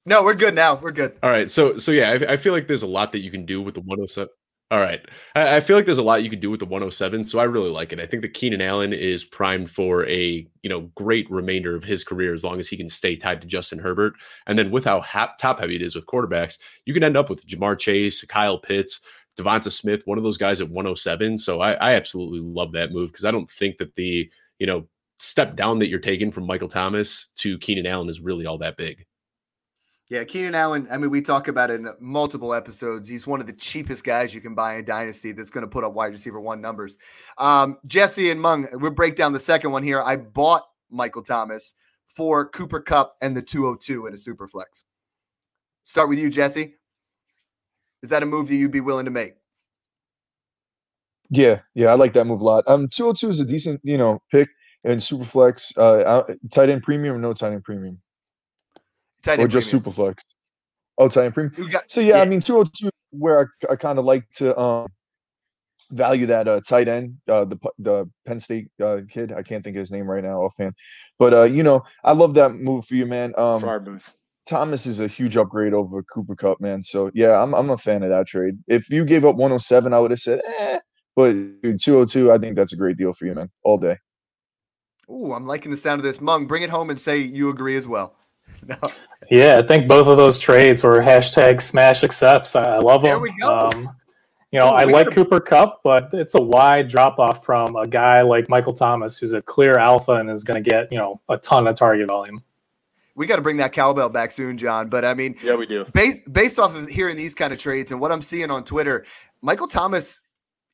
Speaker 2: no, we're good now. We're good.
Speaker 6: All right. So, so yeah, I, I feel like there's a lot that you can do with the 107. All right. I, I, feel like there's a lot you can do with the 107. So I really like it. I think that Keenan Allen is primed for a, you know, great remainder of his career as long as he can stay tied to Justin Herbert. And then with how top heavy it is with quarterbacks, you can end up with Ja'Marr Chase, Kyle Pitts, Devonta Smith, one of those guys at 107. So I, I absolutely love that move because I don't think that the, you know, step down that you're taking from Michael Thomas to Keenan Allen is really all that big.
Speaker 2: Yeah, Keenan Allen. I mean, we talk about it in multiple episodes. He's one of the cheapest guys you can buy in Dynasty that's going to put up wide receiver one numbers. Um, Jesse and Mung, we'll break down the second one here. I bought Michael Thomas for Cooper Kupp and the 202 in a super flex. Start with you, Jesse. Is that a move that you'd be willing to make?
Speaker 3: Yeah, yeah, I like that move a lot. Um, 202 is a decent, you know, pick and Superflex. Uh, tight end premium or no tight end premium?
Speaker 2: Tight
Speaker 3: or just super flex. Oh, tight end premium. Got, so yeah, yeah, I mean, 202 where I, I kind of like to um value that uh tight end, uh the the Penn State uh, kid. I can't think of his name right now offhand. But uh, you know, I love that move for you, man. Um move. Thomas is a huge upgrade over Cooper Kupp, man. So yeah, I'm I'm a fan of that trade. If you gave up 107, I would have said, eh. But dude, 202, I think that's a great deal for you, man. All day.
Speaker 2: Ooh, I'm liking the sound of this. Mung, bring it home and say you agree as well.
Speaker 4: no. Yeah, I think both of those trades were hashtag smash accepts. I love them. There we go. Um, you know, oh, I like gotta... Cooper Kupp, but it's a wide drop off from a guy like Michael Thomas, who's a clear alpha and is going to get, you know, a ton of target volume.
Speaker 2: We got to bring that cowbell back soon, John. But I mean,
Speaker 5: yeah, we do.
Speaker 2: Based based off of hearing these kind of trades and what I'm seeing on Twitter, Michael Thomas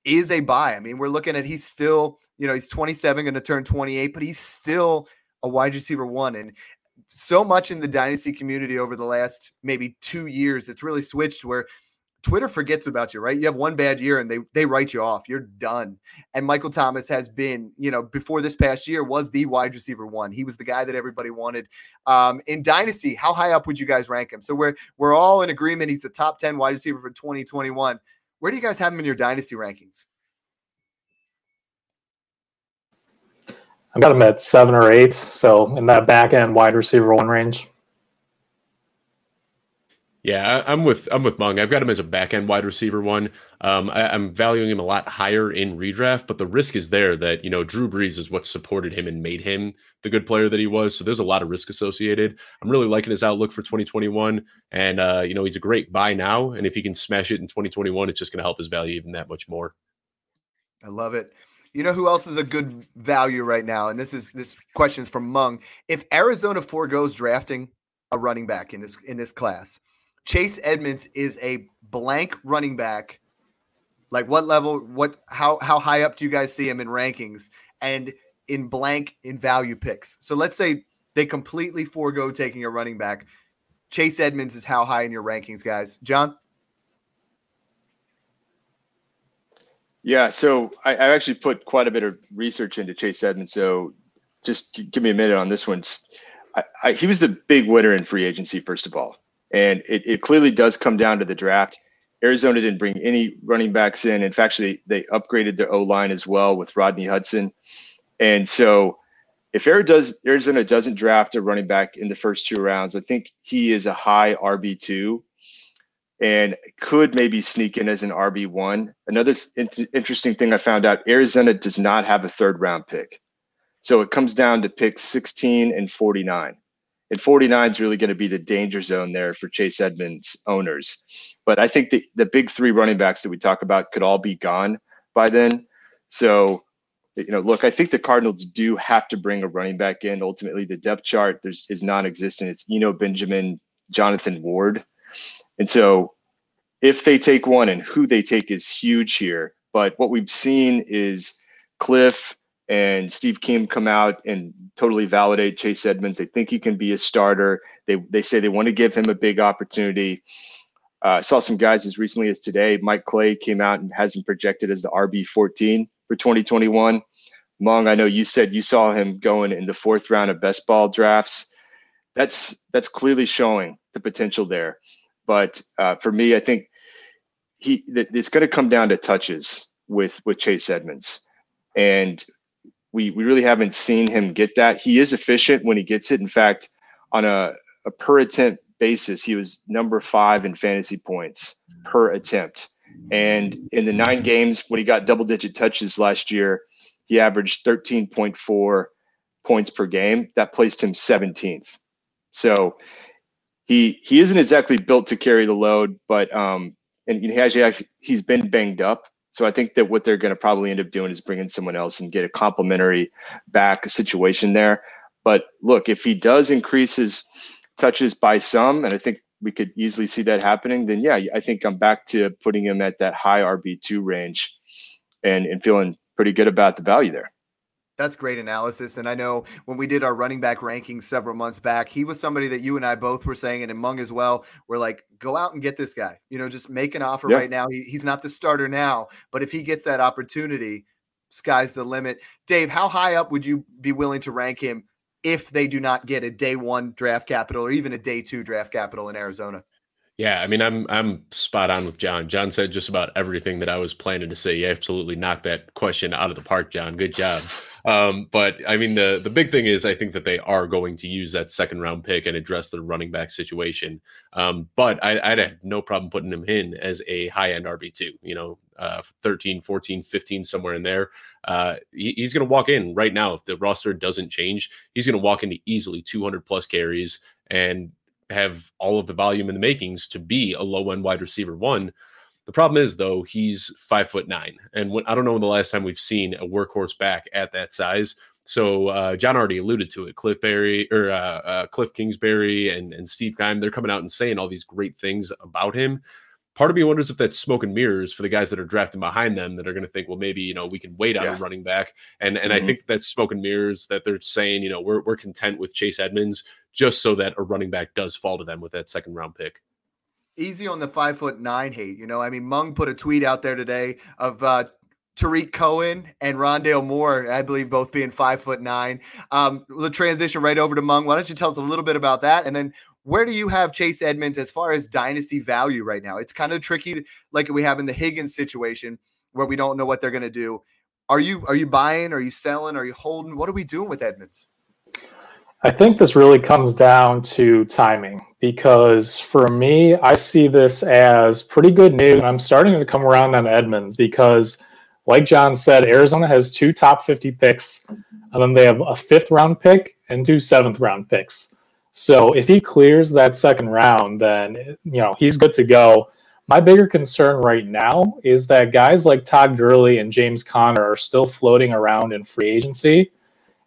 Speaker 2: is a buy. I mean, we're looking at he's still, you know, he's 27, going to turn 28, but he's still a wide receiver one. And so much in the dynasty community over the last maybe two years, it's really switched where Twitter forgets about you, right? You have one bad year and they they write you off. You're done. And Michael Thomas has been, you know, before this past year was the wide receiver one. He was the guy that everybody wanted. Um, in Dynasty, how high up would you guys rank him? So we're we're all in agreement. He's a top 10 wide receiver for 2021. Where do you guys have him in your Dynasty rankings?
Speaker 4: I've got him at seven or eight, so in that back end wide receiver one range.
Speaker 6: Yeah, I, am with I'm with Mung. I've got him as a back end wide receiver one. Um, I, am valuing him a lot higher in redraft, but the risk is there that you know Drew Brees is what supported him and made him the good player that he was. So there's a lot of risk associated. I'm really liking his outlook for 2021, and uh, you know he's a great buy now. And if he can smash it in 2021, it's just going to help his value even that much more.
Speaker 2: I love it. You know who else is a good value right now? And this is this question is from Mung. If Arizona foregoes drafting a running back in this in this class Chase Edmonds is a blank running back. Like what level, what how how high up do you guys see him in rankings and in blank in value picks? So let's say they completely forego taking a running back. Chase Edmonds is how high in your rankings, guys? John?
Speaker 5: Yeah, so I, I, actually put quite a bit of research into Chase Edmonds. So just give me a minute on this one. I, I, he was the big winner in free agency, first of all. And it, it clearly does come down to the draft. Arizona didn't bring any running backs in. In fact, they, they upgraded their O line as well with Rodney Hudson. And so if Arizona doesn't draft a running back in the first two rounds, I think he is a high RB2 and could maybe sneak in as an RB1. Another th- interesting thing I found out Arizona does not have a third round pick. So it comes down to pick 16 and 49 and 49 is really going to be the danger zone there for Chase Edmonds owners. But I think the, the big three running backs that we talk about could all be gone by then. So, you know, look, I think the Cardinals do have to bring a running back in. Ultimately, the depth chart there's is non-existent. It's Eno Benjamin, Jonathan Ward. And so if they take one and who they take is huge here. But what we've seen is Cliff and Steve Keim come out and totally validate Chase Edmonds. They think he can be a starter. They they say they want to give him a big opportunity. Uh, I saw some guys as recently as today. Mike Clay came out and has him projected as the RB 14 for 2021. Mung, I know you said you saw him going in the fourth round of best ball drafts. That's that's clearly showing the potential there. But uh, for me, I think he it's going to come down to touches with with Chase Edmonds. And we we really haven't seen him get that. He is efficient when he gets it. In fact, on a, a per attempt basis, he was number five in fantasy points per attempt. And in the nine games when he got double digit touches last year, he averaged 13.4 points per game. That placed him 17th. So he he isn't exactly built to carry the load, but um, and he actually he's been banged up. So I think that what they're going to probably end up doing is bringing someone else and get a complementary back situation there. But look, if he does increase his touches by some, and I think we could easily see that happening, then yeah, I think I'm back to putting him at that high RB2 range and, and feeling pretty good about the value there.
Speaker 2: That's great analysis. And I know when we did our running back rankings several months back, he was somebody that you and I both were saying, and among as well, we're like, go out and get this guy. You know, just make an offer right now. He, he's not the starter now, but if he gets that opportunity, sky's the limit. Dave, how high up would you be willing to rank him if they do not get a day one draft capital or even a day two draft capital in Arizona?
Speaker 6: Yeah, I mean, I'm I'm spot on with John. John said just about everything that I was planning to say. You absolutely knocked that question out of the park, John. Good job. Um, but I mean, the the big thing is I think that they are going to use that second round pick and address the running back situation. Um, but I, would have no problem putting him in as a high end RB two. You know, uh, 13, 14, 15, somewhere in there. Uh, he, he's going to walk in right now if the roster doesn't change. He's going to walk into easily 200 plus carries and have all of the volume in the makings to be a low end wide receiver one. The problem is though he's five foot nine, and when, I don't know when the last time we've seen a workhorse back at that size. So uh, John already alluded to it. Cliff Barry or uh, uh, Cliff Kingsbury and and Steve Keim, they're coming out and saying all these great things about him. Part of me wonders if that's smoke and mirrors for the guys that are drafting behind them that are going to think, well, maybe you know we can wait on yeah. a running back, and and mm-hmm. I think that's smoke and mirrors that they're saying, you know, we're we're content with Chase Edmonds just so that a running back does fall to them with that second round pick
Speaker 2: easy on the five foot nine hate. You know, I mean, Mung put a tweet out there today of uh, Tarik Cohen and Rondale Moore, I believe, both being five foot nine. Um, we'll transition right over to Mung. Why don't you tell us a little bit about that, and then where do you have Chase Edmonds as far as dynasty value right now? It's kind of tricky, like we have in the Higgins situation, where we don't know what they're going to do. Are you are you buying? Are you selling? Are you holding? What are we doing with Edmonds?
Speaker 4: I think this really comes down to timing because for me, I see this as pretty good news. I'm starting to come around on Edmonds because, like John said, Arizona has two top 50 picks, and then they have a fifth round pick and two seventh round picks. So if he clears that second round, then you know he's good to go. My bigger concern right now is that guys like Todd Gurley and James Conner are still floating around in free agency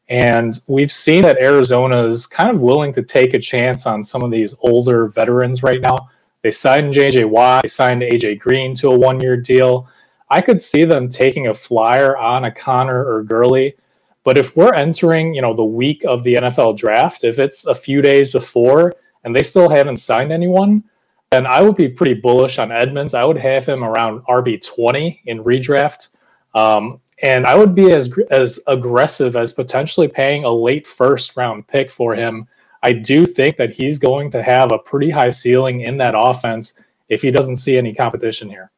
Speaker 4: and we've seen that Arizona is kind of willing to take a chance on some of these older veterans right now. They signed JJ Watt, they signed AJ Green to a one year deal. I could see them taking a flyer on a Conner or Gurley. But if we're entering, you know, the week of the NFL draft, if it's a few days before and they still haven't signed anyone, then I would be pretty bullish on Edmonds. I would have him around RB twenty in redraft. Um, and I would be as as aggressive as potentially paying a late first round pick for him. I do think that he's going to have a pretty high ceiling in that offense if he doesn't see any competition here.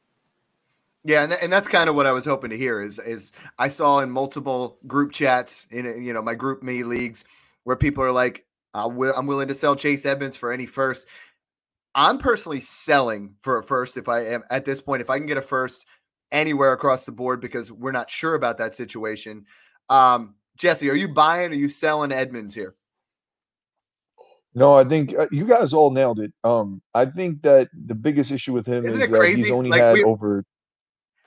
Speaker 2: Yeah, and, and that's kind of what I was hoping to hear. Is is I saw in multiple group chats in you know my group me leagues where people are like, I'm willing to sell Chase Edmonds for any first. I'm personally selling for a first if I am at this point. If I can get a first anywhere across the board because we're not sure about that situation. Um, Jesse, are you buying? Or are you selling Edmonds here?
Speaker 3: No, I think uh, you guys all nailed it. Um, I think that the biggest issue with him Isn't is that he's only like had we, over.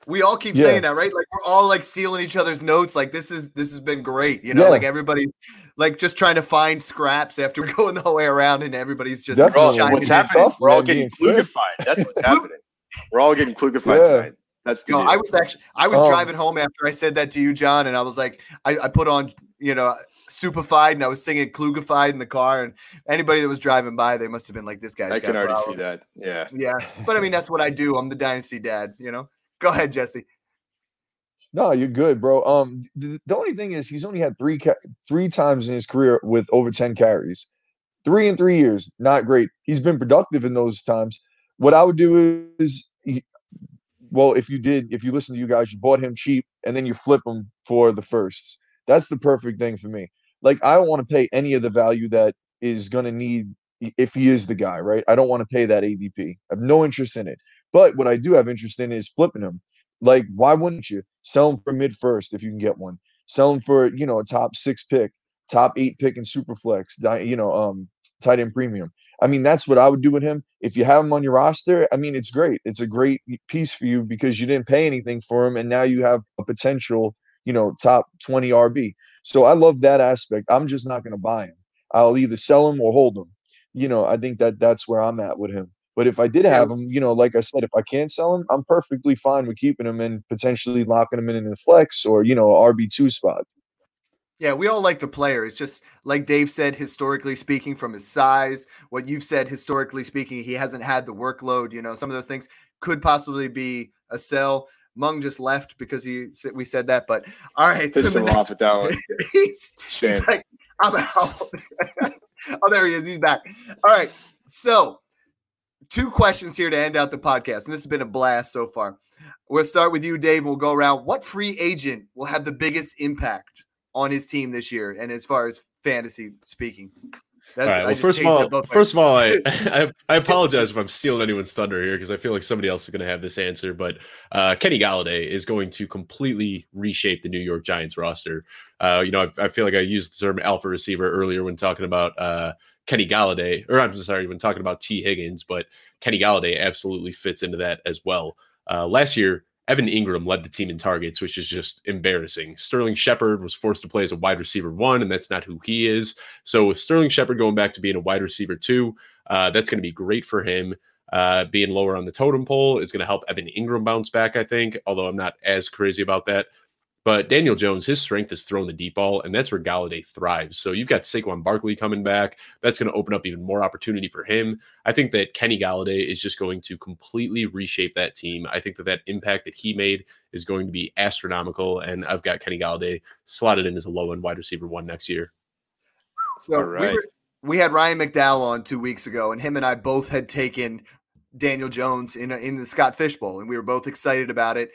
Speaker 2: We all keep yeah. saying that, right? Like we're all like stealing each other's notes. Like this is this has been great. You know, yeah. like everybody like just trying to find scraps after going the whole way around, and everybody's just
Speaker 5: what's happening. Tough, we're all getting Klugified. That's what's happening. We're all getting Klugified yeah. tonight. That's
Speaker 2: no. I was actually I was um, driving home after I said that to you, John, and I was like, I, I put on you know stupefied and I was singing Klugified in the car, and anybody that was driving by, they must have been like, "This guy."
Speaker 5: I can already see that. Yeah.
Speaker 2: Yeah, but I mean, that's what I do. I'm the dynasty dad. You know. Go ahead, Jesse.
Speaker 3: No, you're good, bro. Um, the, the only thing is he's only had three ca- three times in his career with over ten carries, three in three years. Not great. He's been productive in those times. What I would do is well, if you did, if you listen to you guys, you bought him cheap and then you flip him for the firsts. That's the perfect thing for me. Like I don't want to pay any of the value that is going to need if he is the guy, right? I don't want to pay that ADP. I have no interest in it. But what I do have interest in is flipping him. Like, why wouldn't you sell him for mid first if you can get one? Sell him for you know a top six pick, top eight pick in superflex, you know, um, tight end premium. I mean, that's what I would do with him. If you have him on your roster, I mean, it's great. It's a great piece for you because you didn't pay anything for him, and now you have a potential, you know, top 20 RB. So I love that aspect. I'm just not going to buy him. I'll either sell him or hold him. You know, I think that that's where I'm at with him. But if I did have him, you know, like I said, if I can't sell him, I'm perfectly fine with keeping him and potentially locking him in in the flex or, you know, RB2 spot.
Speaker 2: Yeah, we all like the player. It's just like Dave said, historically speaking, from his size, what you've said, historically speaking, he hasn't had the workload. You know, some of those things could possibly be a sell. Mung just left because he we said that, but all right.
Speaker 5: Pissed so him off at that one.
Speaker 2: he's, he's like, I'm out. oh, there he is. He's back. All right. So, two questions here to end out the podcast, and this has been a blast so far. We'll start with you, Dave, and we'll go around. What free agent will have the biggest impact on his team this year, and as far as fantasy speaking.
Speaker 6: That's, all right. Well, first of all, first of all, I, I, I apologize if I'm stealing anyone's thunder here because I feel like somebody else is going to have this answer. But uh, Kenny Golladay is going to completely reshape the New York Giants roster. Uh, you know, I, I, feel like I used the term alpha receiver earlier when talking about uh, Kenny Golladay, or I'm sorry, when talking about T. Higgins, but Kenny Golladay absolutely fits into that as well. Uh, last year, Evan Engram led the team in targets, which is just embarrassing. Sterling Shepard was forced to play as a wide receiver one, and that's not who he is. So with Sterling Shepard going back to being a wide receiver two, uh, that's going to be great for him. Uh, being lower on the totem pole is going to help Evan Engram bounce back, I think, although I'm not as crazy about that. But Daniel Jones, his strength is throwing the deep ball, and that's where Golladay thrives. So you've got Saquon Barkley coming back. That's going to open up even more opportunity for him. I think that Kenny Golladay is just going to completely reshape that team. I think that that impact that he made is going to be astronomical, and I've got Kenny Golladay slotted in as a low end wide receiver one next year.
Speaker 2: So right. we, were, we had Ryan McDowell on two weeks ago, and him and I both had taken Daniel Jones in a, in the Scott Fish Bowl, and we were both excited about it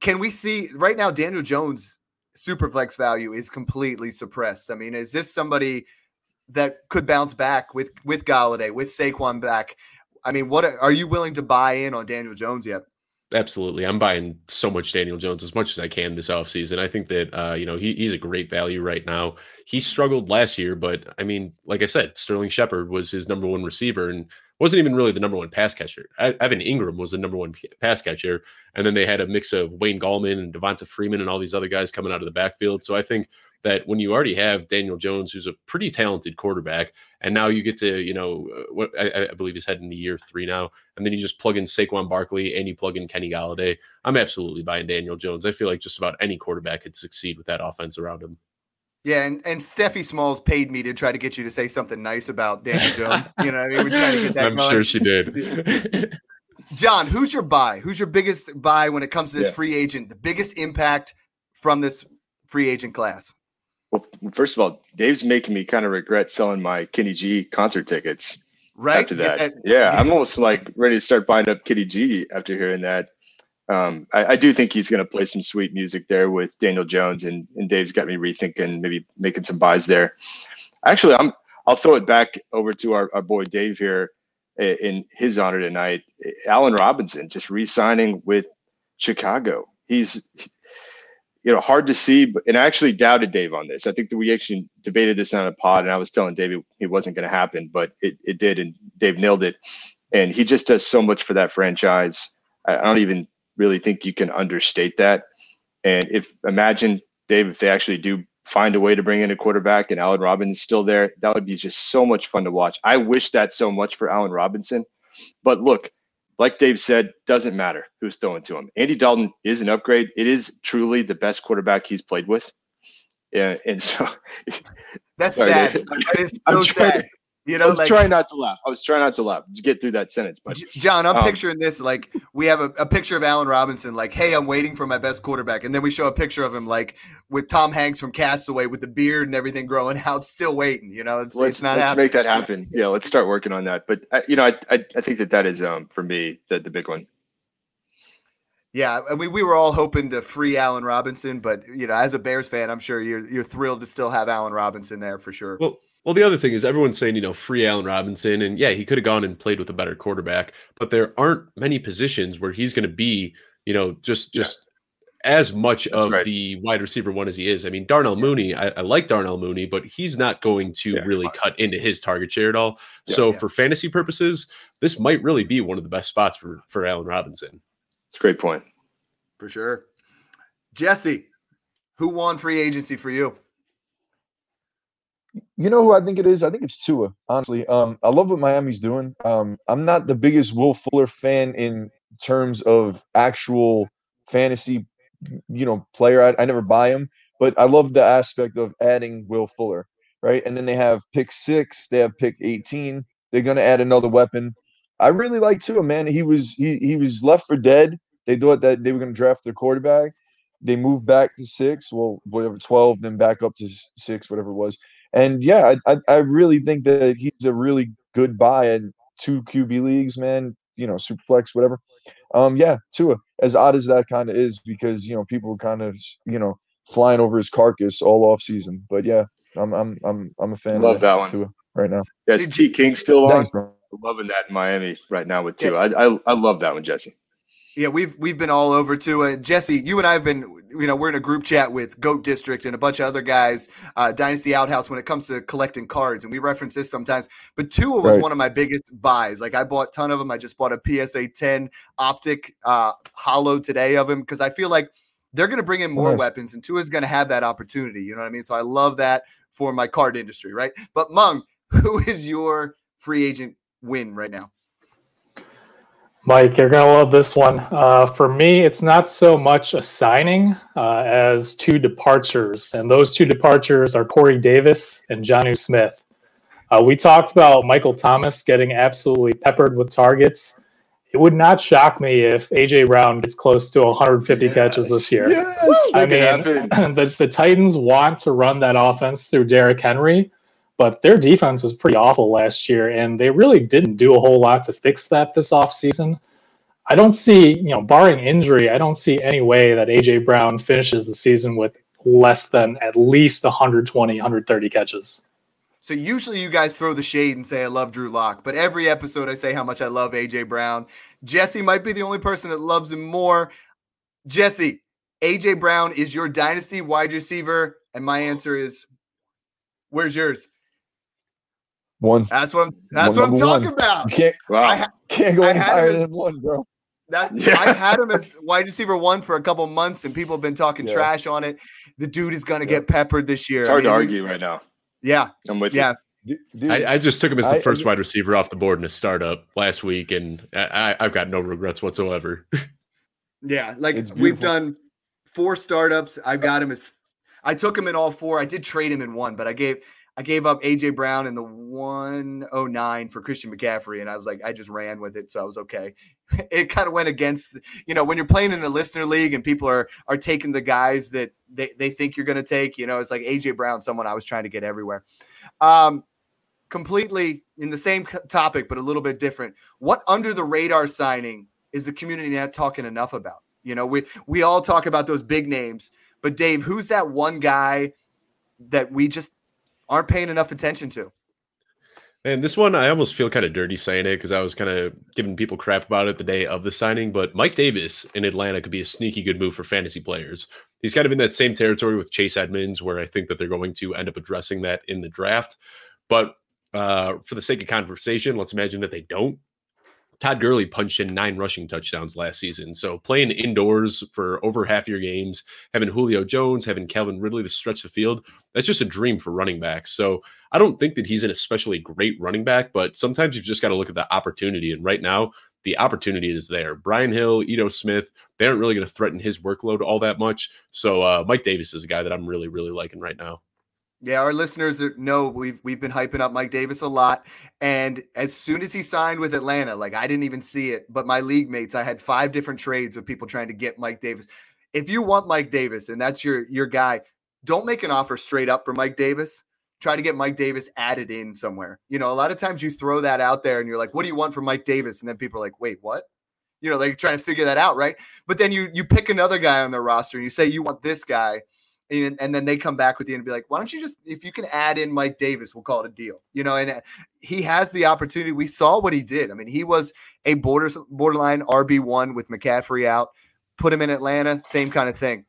Speaker 2: can we see right now Daniel Jones superflex value is completely suppressed? I mean, is this somebody that could bounce back with with Golladay, with Saquon back. I mean, what are you willing to buy in on Daniel Jones yet?
Speaker 6: Absolutely. I'm buying so much Daniel Jones as much as I can this offseason. I think that, uh, you know, he, he's a great value right now. He struggled last year, but I mean, like I said, Sterling Shepard was his number one receiver and wasn't even really the number one pass catcher. Evan Engram was the number one pass catcher. And then they had a mix of Wayne Gallman and Devonta Freeman and all these other guys coming out of the backfield. So I think that when you already have Daniel Jones, who's a pretty talented quarterback, and now you get to, you know, uh, what I, I, believe he's heading to year three now, and then you just plug in Saquon Barkley and you plug in Kenny Golladay. I'm absolutely buying Daniel Jones. I feel like just about any quarterback could succeed with that offense around him.
Speaker 2: Yeah, and, and Steffi Smalls paid me to try to get you to say something nice about Daniel Jones. you know, I mean, we're trying to get that.
Speaker 6: I'm
Speaker 2: going.
Speaker 6: sure she did.
Speaker 2: John, who's your buy? Who's your biggest buy when it comes to this yeah. free agent? The biggest impact from this free agent class?
Speaker 5: Well, first of all, Dave's making me kind of regret selling my Kenny G concert tickets.
Speaker 2: Right
Speaker 5: after that, yeah, yeah I'm almost like ready to start buying up Kenny G after hearing that. Um, I, I, do think he's going to play some sweet music there with Daniel Jones, and, and Dave's got me rethinking, maybe making some buys there. Actually, I'm I'll throw it back over to our, our boy Dave here in his honor tonight. Allen Robinson just re-signing with Chicago. He's you know, hard to see. But, and I actually doubted Dave on this. I think that we actually debated this on a pod, and I was telling Dave it wasn't going to happen, but it, it did, and Dave nailed it. And he just does so much for that franchise. I, I don't even really think you can understate that. And if imagine Dave, if they actually do find a way to bring in a quarterback and Allen Robinson is still there, that would be just so much fun to watch. I wish that so much for Allen Robinson. But look, like Dave said, doesn't matter who's throwing to him. Andy Dalton is an upgrade. It is truly the best quarterback he's played with. Yeah, and so
Speaker 2: that's sorry, sad. That is so sad. You know,
Speaker 5: I was
Speaker 2: like,
Speaker 5: trying not to laugh. I was trying not to laugh to get through that sentence. But
Speaker 2: John, I'm um, picturing this like we have a, a, picture of Allen Robinson, like, hey, I'm waiting for my best quarterback, and then we show a picture of him like with Tom Hanks from Castaway with the beard and everything growing out, still waiting. You know, it's,
Speaker 5: let's,
Speaker 2: it's not.
Speaker 5: Let's
Speaker 2: happening.
Speaker 5: make that happen. Yeah, let's start working on that. But uh, you know, I, I, I think that that is um for me the the big one.
Speaker 2: Yeah, I mean, we were all hoping to free Allen Robinson, but you know, as a Bears fan, I'm sure you're you're thrilled to still have Allen Robinson there for sure.
Speaker 6: Well, well, the other thing is everyone's saying, you know, free Allen Robinson, and yeah, he could have gone and played with a better quarterback, but there aren't many positions where he's going to be, you know, just just yeah. as much That's of right. the wide receiver one as he is. I mean, Darnell Mooney, I, I like Darnell Mooney, but he's not going to yeah, really cut into his target share at all. Yeah, so for fantasy purposes, this might really be one of the best spots for for Allen Robinson.
Speaker 5: It's a great point.
Speaker 2: For sure. Jesse, who won free agency for you?
Speaker 3: You know who I think it is? I think it's Tua. Honestly, um, I love what Miami's doing. Um, I'm not the biggest Will Fuller fan in terms of actual fantasy, you know, player. I, I never buy him, but I love the aspect of adding Will Fuller, right? And then they have pick six, they have pick 18. They're gonna add another weapon. I really like Tua, man. He was he he was left for dead. They thought that they were gonna draft their quarterback. They moved back to six, well, whatever, 12, then back up to six, whatever it was and yeah, I, I really think that he's a really good buy in two QB leagues, man. You know, super flex, whatever. Um, yeah, Tua. As odd as that kind of is, because you know people kind of you know flying over his carcass all off season. But yeah, I'm I'm I'm I'm a fan.
Speaker 5: Love of that one
Speaker 3: Tua right now.
Speaker 5: Yes, T King still on. Thanks, Loving that in Miami right now with Tua. Yeah. I, I I love that one, Jesse.
Speaker 2: Yeah, we've we've been all over to Uh, Jesse, you and I have been, you know, we're in a group chat with Goat District and a bunch of other guys, uh, Dynasty Outhouse, when it comes to collecting cards, and we reference this sometimes. But Tua was right. one of my biggest buys. Like I bought a ton of them. I just bought a PSA 10 optic uh, hollow today of him because I feel like they're going to bring in more nice. weapons, and Tua is going to have that opportunity. You know what I mean? So I love that for my card industry, right? But Mung, who is your free agent win right now?
Speaker 4: Mike, you're going to love this one. Uh, for me, it's not so much a signing uh, as two departures. And those two departures are Corey Davis and Jonnu Smith. Uh, we talked about Michael Thomas getting absolutely peppered with targets. It would not shock me if AJ Brown gets close to 150 yes, catches this year.
Speaker 5: Yes,
Speaker 4: I mean, the, the Titans want to run that offense through Derrick Henry, but their defense was pretty awful last year, and they really didn't do a whole lot to fix that this offseason. I don't see, you know, barring injury, I don't see any way that AJ Brown finishes the season with less than at least 120, 130 catches.
Speaker 2: So usually you guys throw the shade and say I love Drew Lock, but every episode I say how much I love AJ Brown. Jesse might be the only person that loves him more. Jesse, AJ Brown is your dynasty wide receiver, and my answer is, where's yours?
Speaker 3: One.
Speaker 2: That's what I'm. That's what I'm talking one. about.
Speaker 3: You can't.
Speaker 5: Wow.
Speaker 2: I, ha-
Speaker 3: Can't go
Speaker 2: I
Speaker 3: any higher than one, bro.
Speaker 2: that
Speaker 5: Yeah.
Speaker 2: I had him as wide receiver one for a couple months, and people have been talking
Speaker 3: Yeah.
Speaker 2: trash on it. The dude is going to
Speaker 3: Yeah.
Speaker 2: get peppered this year.
Speaker 5: It's
Speaker 2: I
Speaker 5: hard to
Speaker 2: mean, we-
Speaker 5: argue right now.
Speaker 2: Yeah,
Speaker 5: I'm with
Speaker 2: yeah.
Speaker 3: D- Dude,
Speaker 6: I, I just took him as the
Speaker 3: I-
Speaker 6: first wide receiver off the board in a startup last week, and I, I, I've got no regrets whatsoever.
Speaker 2: Yeah, like
Speaker 3: It's
Speaker 2: we've done four startups. I've got him as I took him in all four. I did trade him in one, but I gave I gave up AJ Brown in the 109 for Christian McCaffrey, and I was like, I just ran with it, so I was okay. It kind of went against, you know, when you're playing in a listener league and people are are taking the guys that they, they think you're going to take. You know, it's like AJ Brown, someone I was trying to get everywhere. Um, completely in the same topic, but a little bit different. What under the radar signing is the community not talking enough about? You know, we we all talk about those big names, but Dave, who's that one guy that we just aren't paying enough attention to?
Speaker 6: And this one, I almost feel kind of dirty saying it because I was kind of giving people crap about it the day of the signing. But Mike Davis in Atlanta could be a sneaky good move for fantasy players. He's kind of in that same territory with Chase Edmonds, where I think that they're going to end up addressing that in the draft. But uh, for the sake of conversation, let's imagine that they don't. Todd Gurley punched in nine rushing touchdowns last season. So playing indoors for over half your games, having Julio Jones, having Calvin Ridley to stretch the field, that's just a dream for running backs. So I don't think that he's an especially great running back, but sometimes you've just got to look at the opportunity. And right now, the opportunity is there. Brian Hill, Ito Smith, they aren't really going to threaten his workload all that much. So uh, Mike Davis is a guy that I'm really, really liking right now.
Speaker 2: Yeah, our listeners are- know we've we've been hyping up Mike Davis a lot, and as soon as he signed with Atlanta, like I didn't even see it, but my league mates, I had five different trades of people trying to get Mike Davis. If you want Mike Davis and that's your your guy, don't make an offer straight up for Mike Davis. Try to get Mike Davis added in somewhere. You know, a lot of times you throw that out there and you're like, "What do you want from Mike Davis?" And then people are like, "Wait, what?" You know, they're trying to figure that out, right? But then you you pick another guy on their roster and you say you want this guy, and, and then they come back with you and be like, why don't you just, if you can add in Mike Davis, we'll call it a deal. You know, and uh, he has the opportunity. We saw what he did. I mean, he was a border borderline RB one with McCaffrey out. Put him in Atlanta, same kind of thing.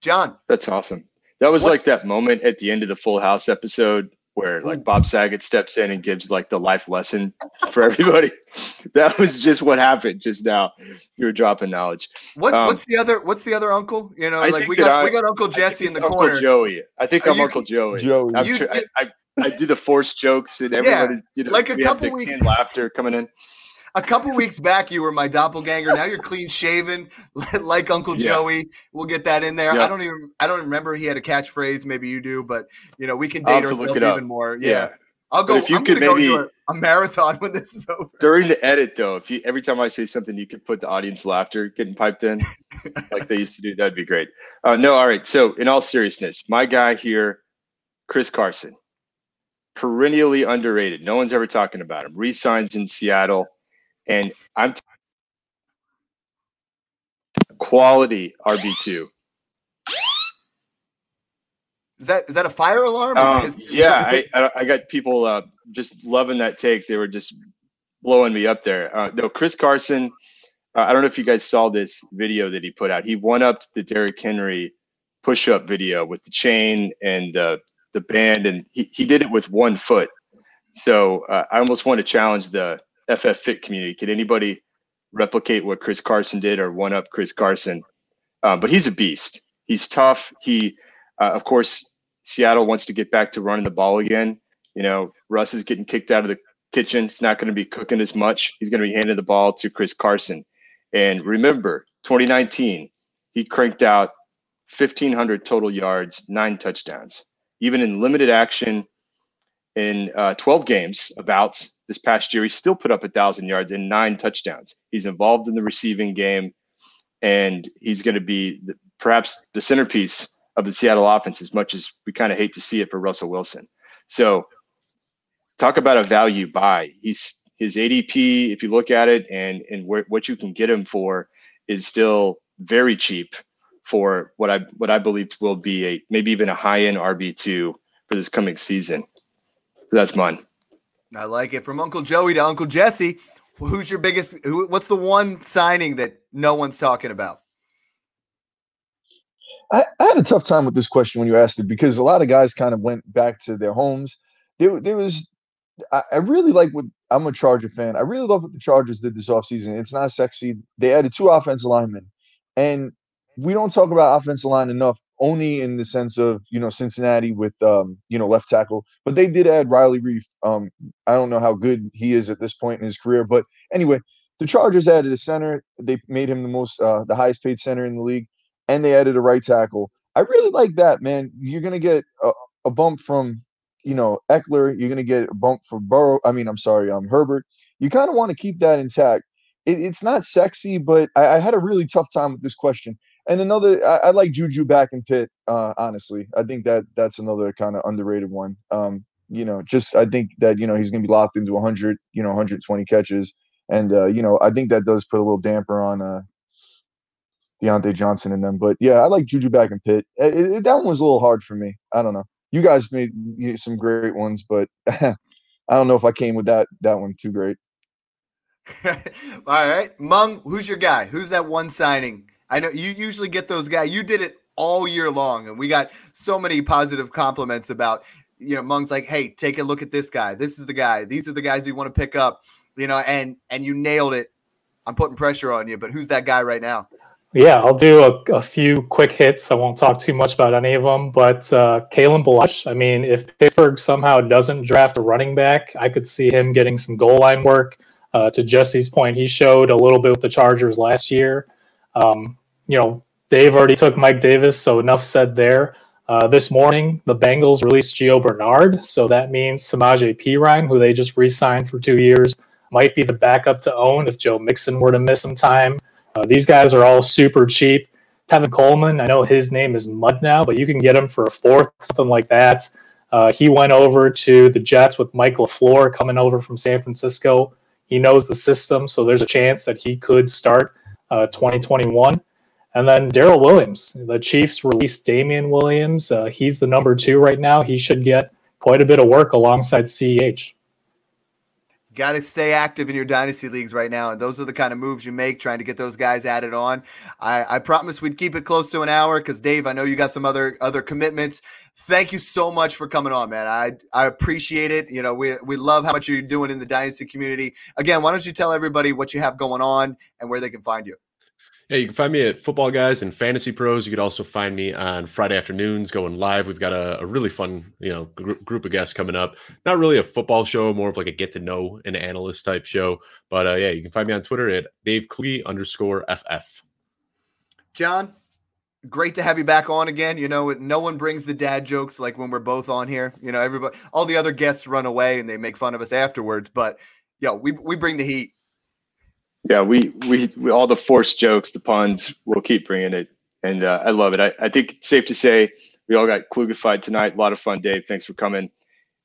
Speaker 2: John,
Speaker 5: That's awesome. That was
Speaker 2: What-
Speaker 5: like that moment at the end of the Full House episode where like Bob Saget steps in and gives like the life lesson for everybody. that was just what happened just now. You were dropping knowledge.
Speaker 2: what
Speaker 5: Um,
Speaker 2: what's the other what's the other uncle? You know,
Speaker 5: I
Speaker 2: like we got
Speaker 5: I-
Speaker 2: we got Uncle Jesse in the
Speaker 5: Uncle
Speaker 2: corner.
Speaker 5: Joey. I think
Speaker 2: Are
Speaker 5: I'm
Speaker 2: you-
Speaker 5: Uncle Joey.
Speaker 3: Joey.
Speaker 5: I'm
Speaker 2: You-
Speaker 5: tr- I, I, I do the forced jokes and everybody, you know,
Speaker 2: like a couple weeks-
Speaker 5: laughter coming in.
Speaker 2: A couple weeks back, you were my doppelganger. Now you're clean shaven, like Uncle
Speaker 5: Yeah.
Speaker 2: Joey. We'll get that in there. I don't even I don't remember he had a catchphrase. Maybe you do, but you know we can date
Speaker 5: have to look
Speaker 2: ourselves
Speaker 5: it up.
Speaker 2: even more. Yeah,
Speaker 5: Yeah.
Speaker 2: I'll go.
Speaker 5: But if you
Speaker 2: I'm
Speaker 5: could maybe-
Speaker 2: a, a marathon when this is over.
Speaker 5: During the edit, though, if you every time I say something, you could put the audience laughter getting piped in, like they used to do. That'd be great. Uh, no, all right. So, in all seriousness, my guy here, Chris Carson, perennially underrated. No one's ever talking about him. Resigns in Seattle, and I'm t- quality RB two.
Speaker 2: Is that is that a fire alarm?
Speaker 5: Um,
Speaker 2: Is- is-
Speaker 5: yeah, I, I I got people uh, just loving that take. They were just blowing me up there. Uh, no, Chris Carson. Uh, I don't know if you guys saw this video that he put out. He one upped the Derrick Henry push up video with the chain and uh, the band, and he, he did it with one foot. So uh, I almost want to challenge the FF Fit community. Could anybody replicate what Chris Carson did or one up Chris Carson? Uh, but he's a beast. He's tough. He, uh, of course, Seattle wants to get back to running the ball again. You know, Russ is getting kicked out of the kitchen. It's not going to be cooking as much. He's going to be handing the ball to Chris Carson. And remember, 2019, he cranked out 1,500 total yards, nine touchdowns. Even in limited action in uh, 12 games, about this past year, he still put up a 1,000 yards and nine touchdowns. He's involved in the receiving game, and he's going to be the, perhaps the centerpiece of the Seattle offense as much as we kind of hate to see it for Russell Wilson. So talk about a value buy. He's his ADP, if you look at it and and what you can get him for is still very cheap for what I what I believe will be a maybe even a high end RB two for this coming season. That's mine.
Speaker 2: I like it. From Uncle Joey to Uncle Jesse, who's your biggest? Who, what's the one signing that no one's talking about?
Speaker 3: I, I, had a tough time with this question when you asked it because a lot of guys kind of went back to their homes. There, there was, I, I really like what I'm a Charger fan. I really love what the Chargers did this offseason. It's not sexy. They added two offensive linemen, and we don't talk about offensive line enough. Only in the sense of you know Cincinnati with um, you know left tackle, but they did add Riley Reiff. Um, I don't know how good he is at this point in his career, but anyway, the Chargers added a center. They made him the most, uh, the highest paid center in the league and they added a right tackle. I really like that, man. You're gonna get a, a bump from you know Ekeler. You're gonna get a bump for Burrow. I mean, I'm sorry, um, Herbert. You kind of want to keep that intact. It, it's not sexy, but I, I, had a really tough time with this question. And another, I, I like Juju back in Pitt. Uh, honestly, I think that that's another kind of underrated one. Um, you know, just I think that you know he's gonna be locked into 100, you know, 120 catches, and uh, you know I think that does put a little damper on uh, Diontae Johnson in them. But yeah, I like Juju back in Pitt. It, it, that one was a little hard for me. I don't know. You guys made some great ones, but I don't know if I came with that that one too great.
Speaker 2: All right, Meng, who's your guy? Who's that one signing? I know you usually get those guys. You did it all year long, and we got so many positive compliments about you know Meng's like, hey, take a look at this guy. This is the guy. These are the guys you want to pick up. You know, and and you nailed it. I'm putting pressure on you, but who's that guy right now?
Speaker 4: Yeah, I'll do a, a, few quick hits. I won't talk too much about any of them, but uh, Kalen Ballage. I mean, if Pittsburgh somehow doesn't draft a running back, I could see him getting some goal line work. Uh, to Jesse's point, he showed a little bit with the Chargers last year. Um, you know, Dave already took Mike Davis, so enough said there. Uh, this morning, the Bengals released Gio Bernard, so that means Samaje Perine, who they just re-signed for two years, might be the backup to own if Joe Mixon were to miss some time. Uh, these guys are all super cheap. Tevin Coleman, I know his name is Mud now, but you can get him for a fourth, something like that. Uh, he went over to the Jets with Mike LaFleur coming over from San Francisco. He knows the system, so there's a chance that he could start uh, 2021. And then Darrel Williams, the Chiefs released Damien Williams. Uh, he's the number two right now. He should get quite a bit of work alongside CEH.
Speaker 2: Got to stay active in your dynasty leagues right now, and those are the kind of moves you make, trying to get those guys added on. I, I promise we'd keep it close to an hour because Dave, I know you got some other other commitments. Thank you so much for coming on, man. I I appreciate it. You know, we we love how much you're doing in the dynasty community. Again, why don't you tell everybody what you have going on and where they can find you?
Speaker 6: Yeah, you can find me at Football Guys and Fantasy Pros. You could also find me on Friday afternoons going live. We've got a, a really fun, you know, gr- group of guests coming up. Not really a football show, more of like a get to know an analyst type show. But uh, yeah, you can find me on Twitter at Dave Kluge underscore FF.
Speaker 2: John, great to have you back on again. You know, no one brings the dad jokes like when we're both on here. You know, everybody, all the other guests run away and they make fun of us afterwards. But yo, we we bring the heat.
Speaker 5: Yeah, we, we, we all the forced jokes, the puns, we'll keep bringing it, and uh, I love it. I, I think it's safe to say we all got Klugified tonight. A lot of fun, Dave. Thanks for coming.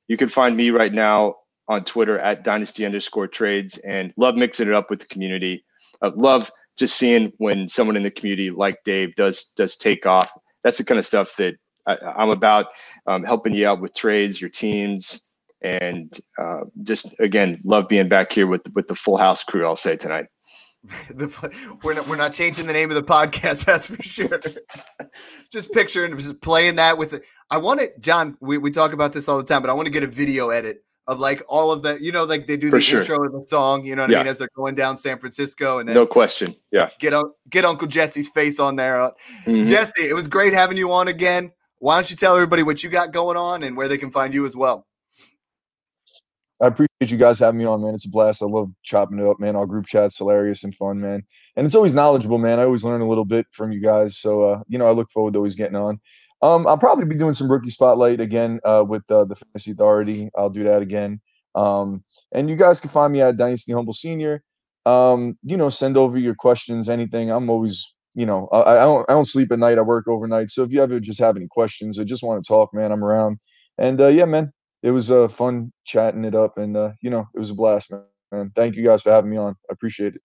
Speaker 5: You can find me right now on Twitter at dynasty underscore trades, and love mixing it up with the community. Uh, love just seeing when someone in the community like Dave does does take off. That's the kind of stuff that I, am about. Um, helping you out with trades, your teams, and uh, just again love being back here with with the full house crew. I'll say tonight.
Speaker 2: the, we're not we're not changing the name of the podcast. That's for sure. just picturing just playing that with. It. I want it, John. We, we talk about this all the time, but I want to get a video edit of like all of the, you know, like they do the sure. intro of the song. You know what yeah. I mean? As they're going down San Francisco, and then
Speaker 5: no question, yeah.
Speaker 2: Get get Uncle Jesse's face on there. Mm-hmm. Jesse, it was great having you on again. Why don't you tell everybody what you got going on and where they can find you as well?
Speaker 3: I appreciate you guys having me on, man. It's a blast. I love chopping it up, man. All group chats, hilarious and fun, man. And it's always knowledgeable, man. I always learn a little bit from you guys. So, uh, you know, I look forward to always getting on. Um, I'll probably be doing some rookie spotlight again uh, with uh, the Fantasy Authority. I'll do that again. Um, and you guys can find me at Dynasty Humble Senior. Um, you know, send over your questions, anything. I'm always, you know, I, I don't I don't sleep at night. I work overnight. So if you ever just have any questions or just want to talk, man, I'm around. And uh, yeah, man, it was uh, fun chatting it up, and uh, you know, it was a blast, man. Thank you guys for having me on. I appreciate it.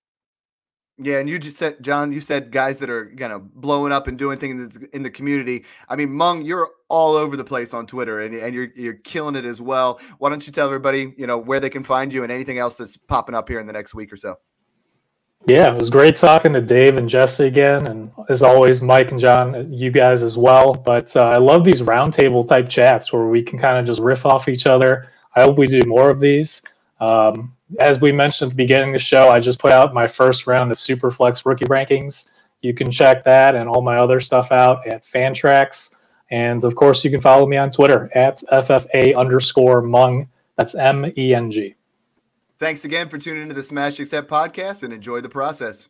Speaker 2: Yeah, and you just said, John, you said guys that are kind of blowing up and doing things in the community. I mean, Meng, you're all over the place on Twitter, and, and you're you're killing it as well. Why don't you tell everybody, you know, where they can find you and anything else that's popping up here in the next week or so?
Speaker 4: Yeah, it was great talking to Dave and Jesse again, and as always, Mike and John, you guys as well. But uh, I love these roundtable type chats where we can kind of just riff off each other. I hope we do more of these. Um, as we mentioned at the beginning of the show, I just put out my first round of Superflex rookie rankings. You can check that and all my other stuff out at Fantrax. And of course, you can follow me on Twitter at FFA underscore Meng. That's M E N G.
Speaker 2: Thanks again for tuning into the Smash Accept podcast and enjoy the process.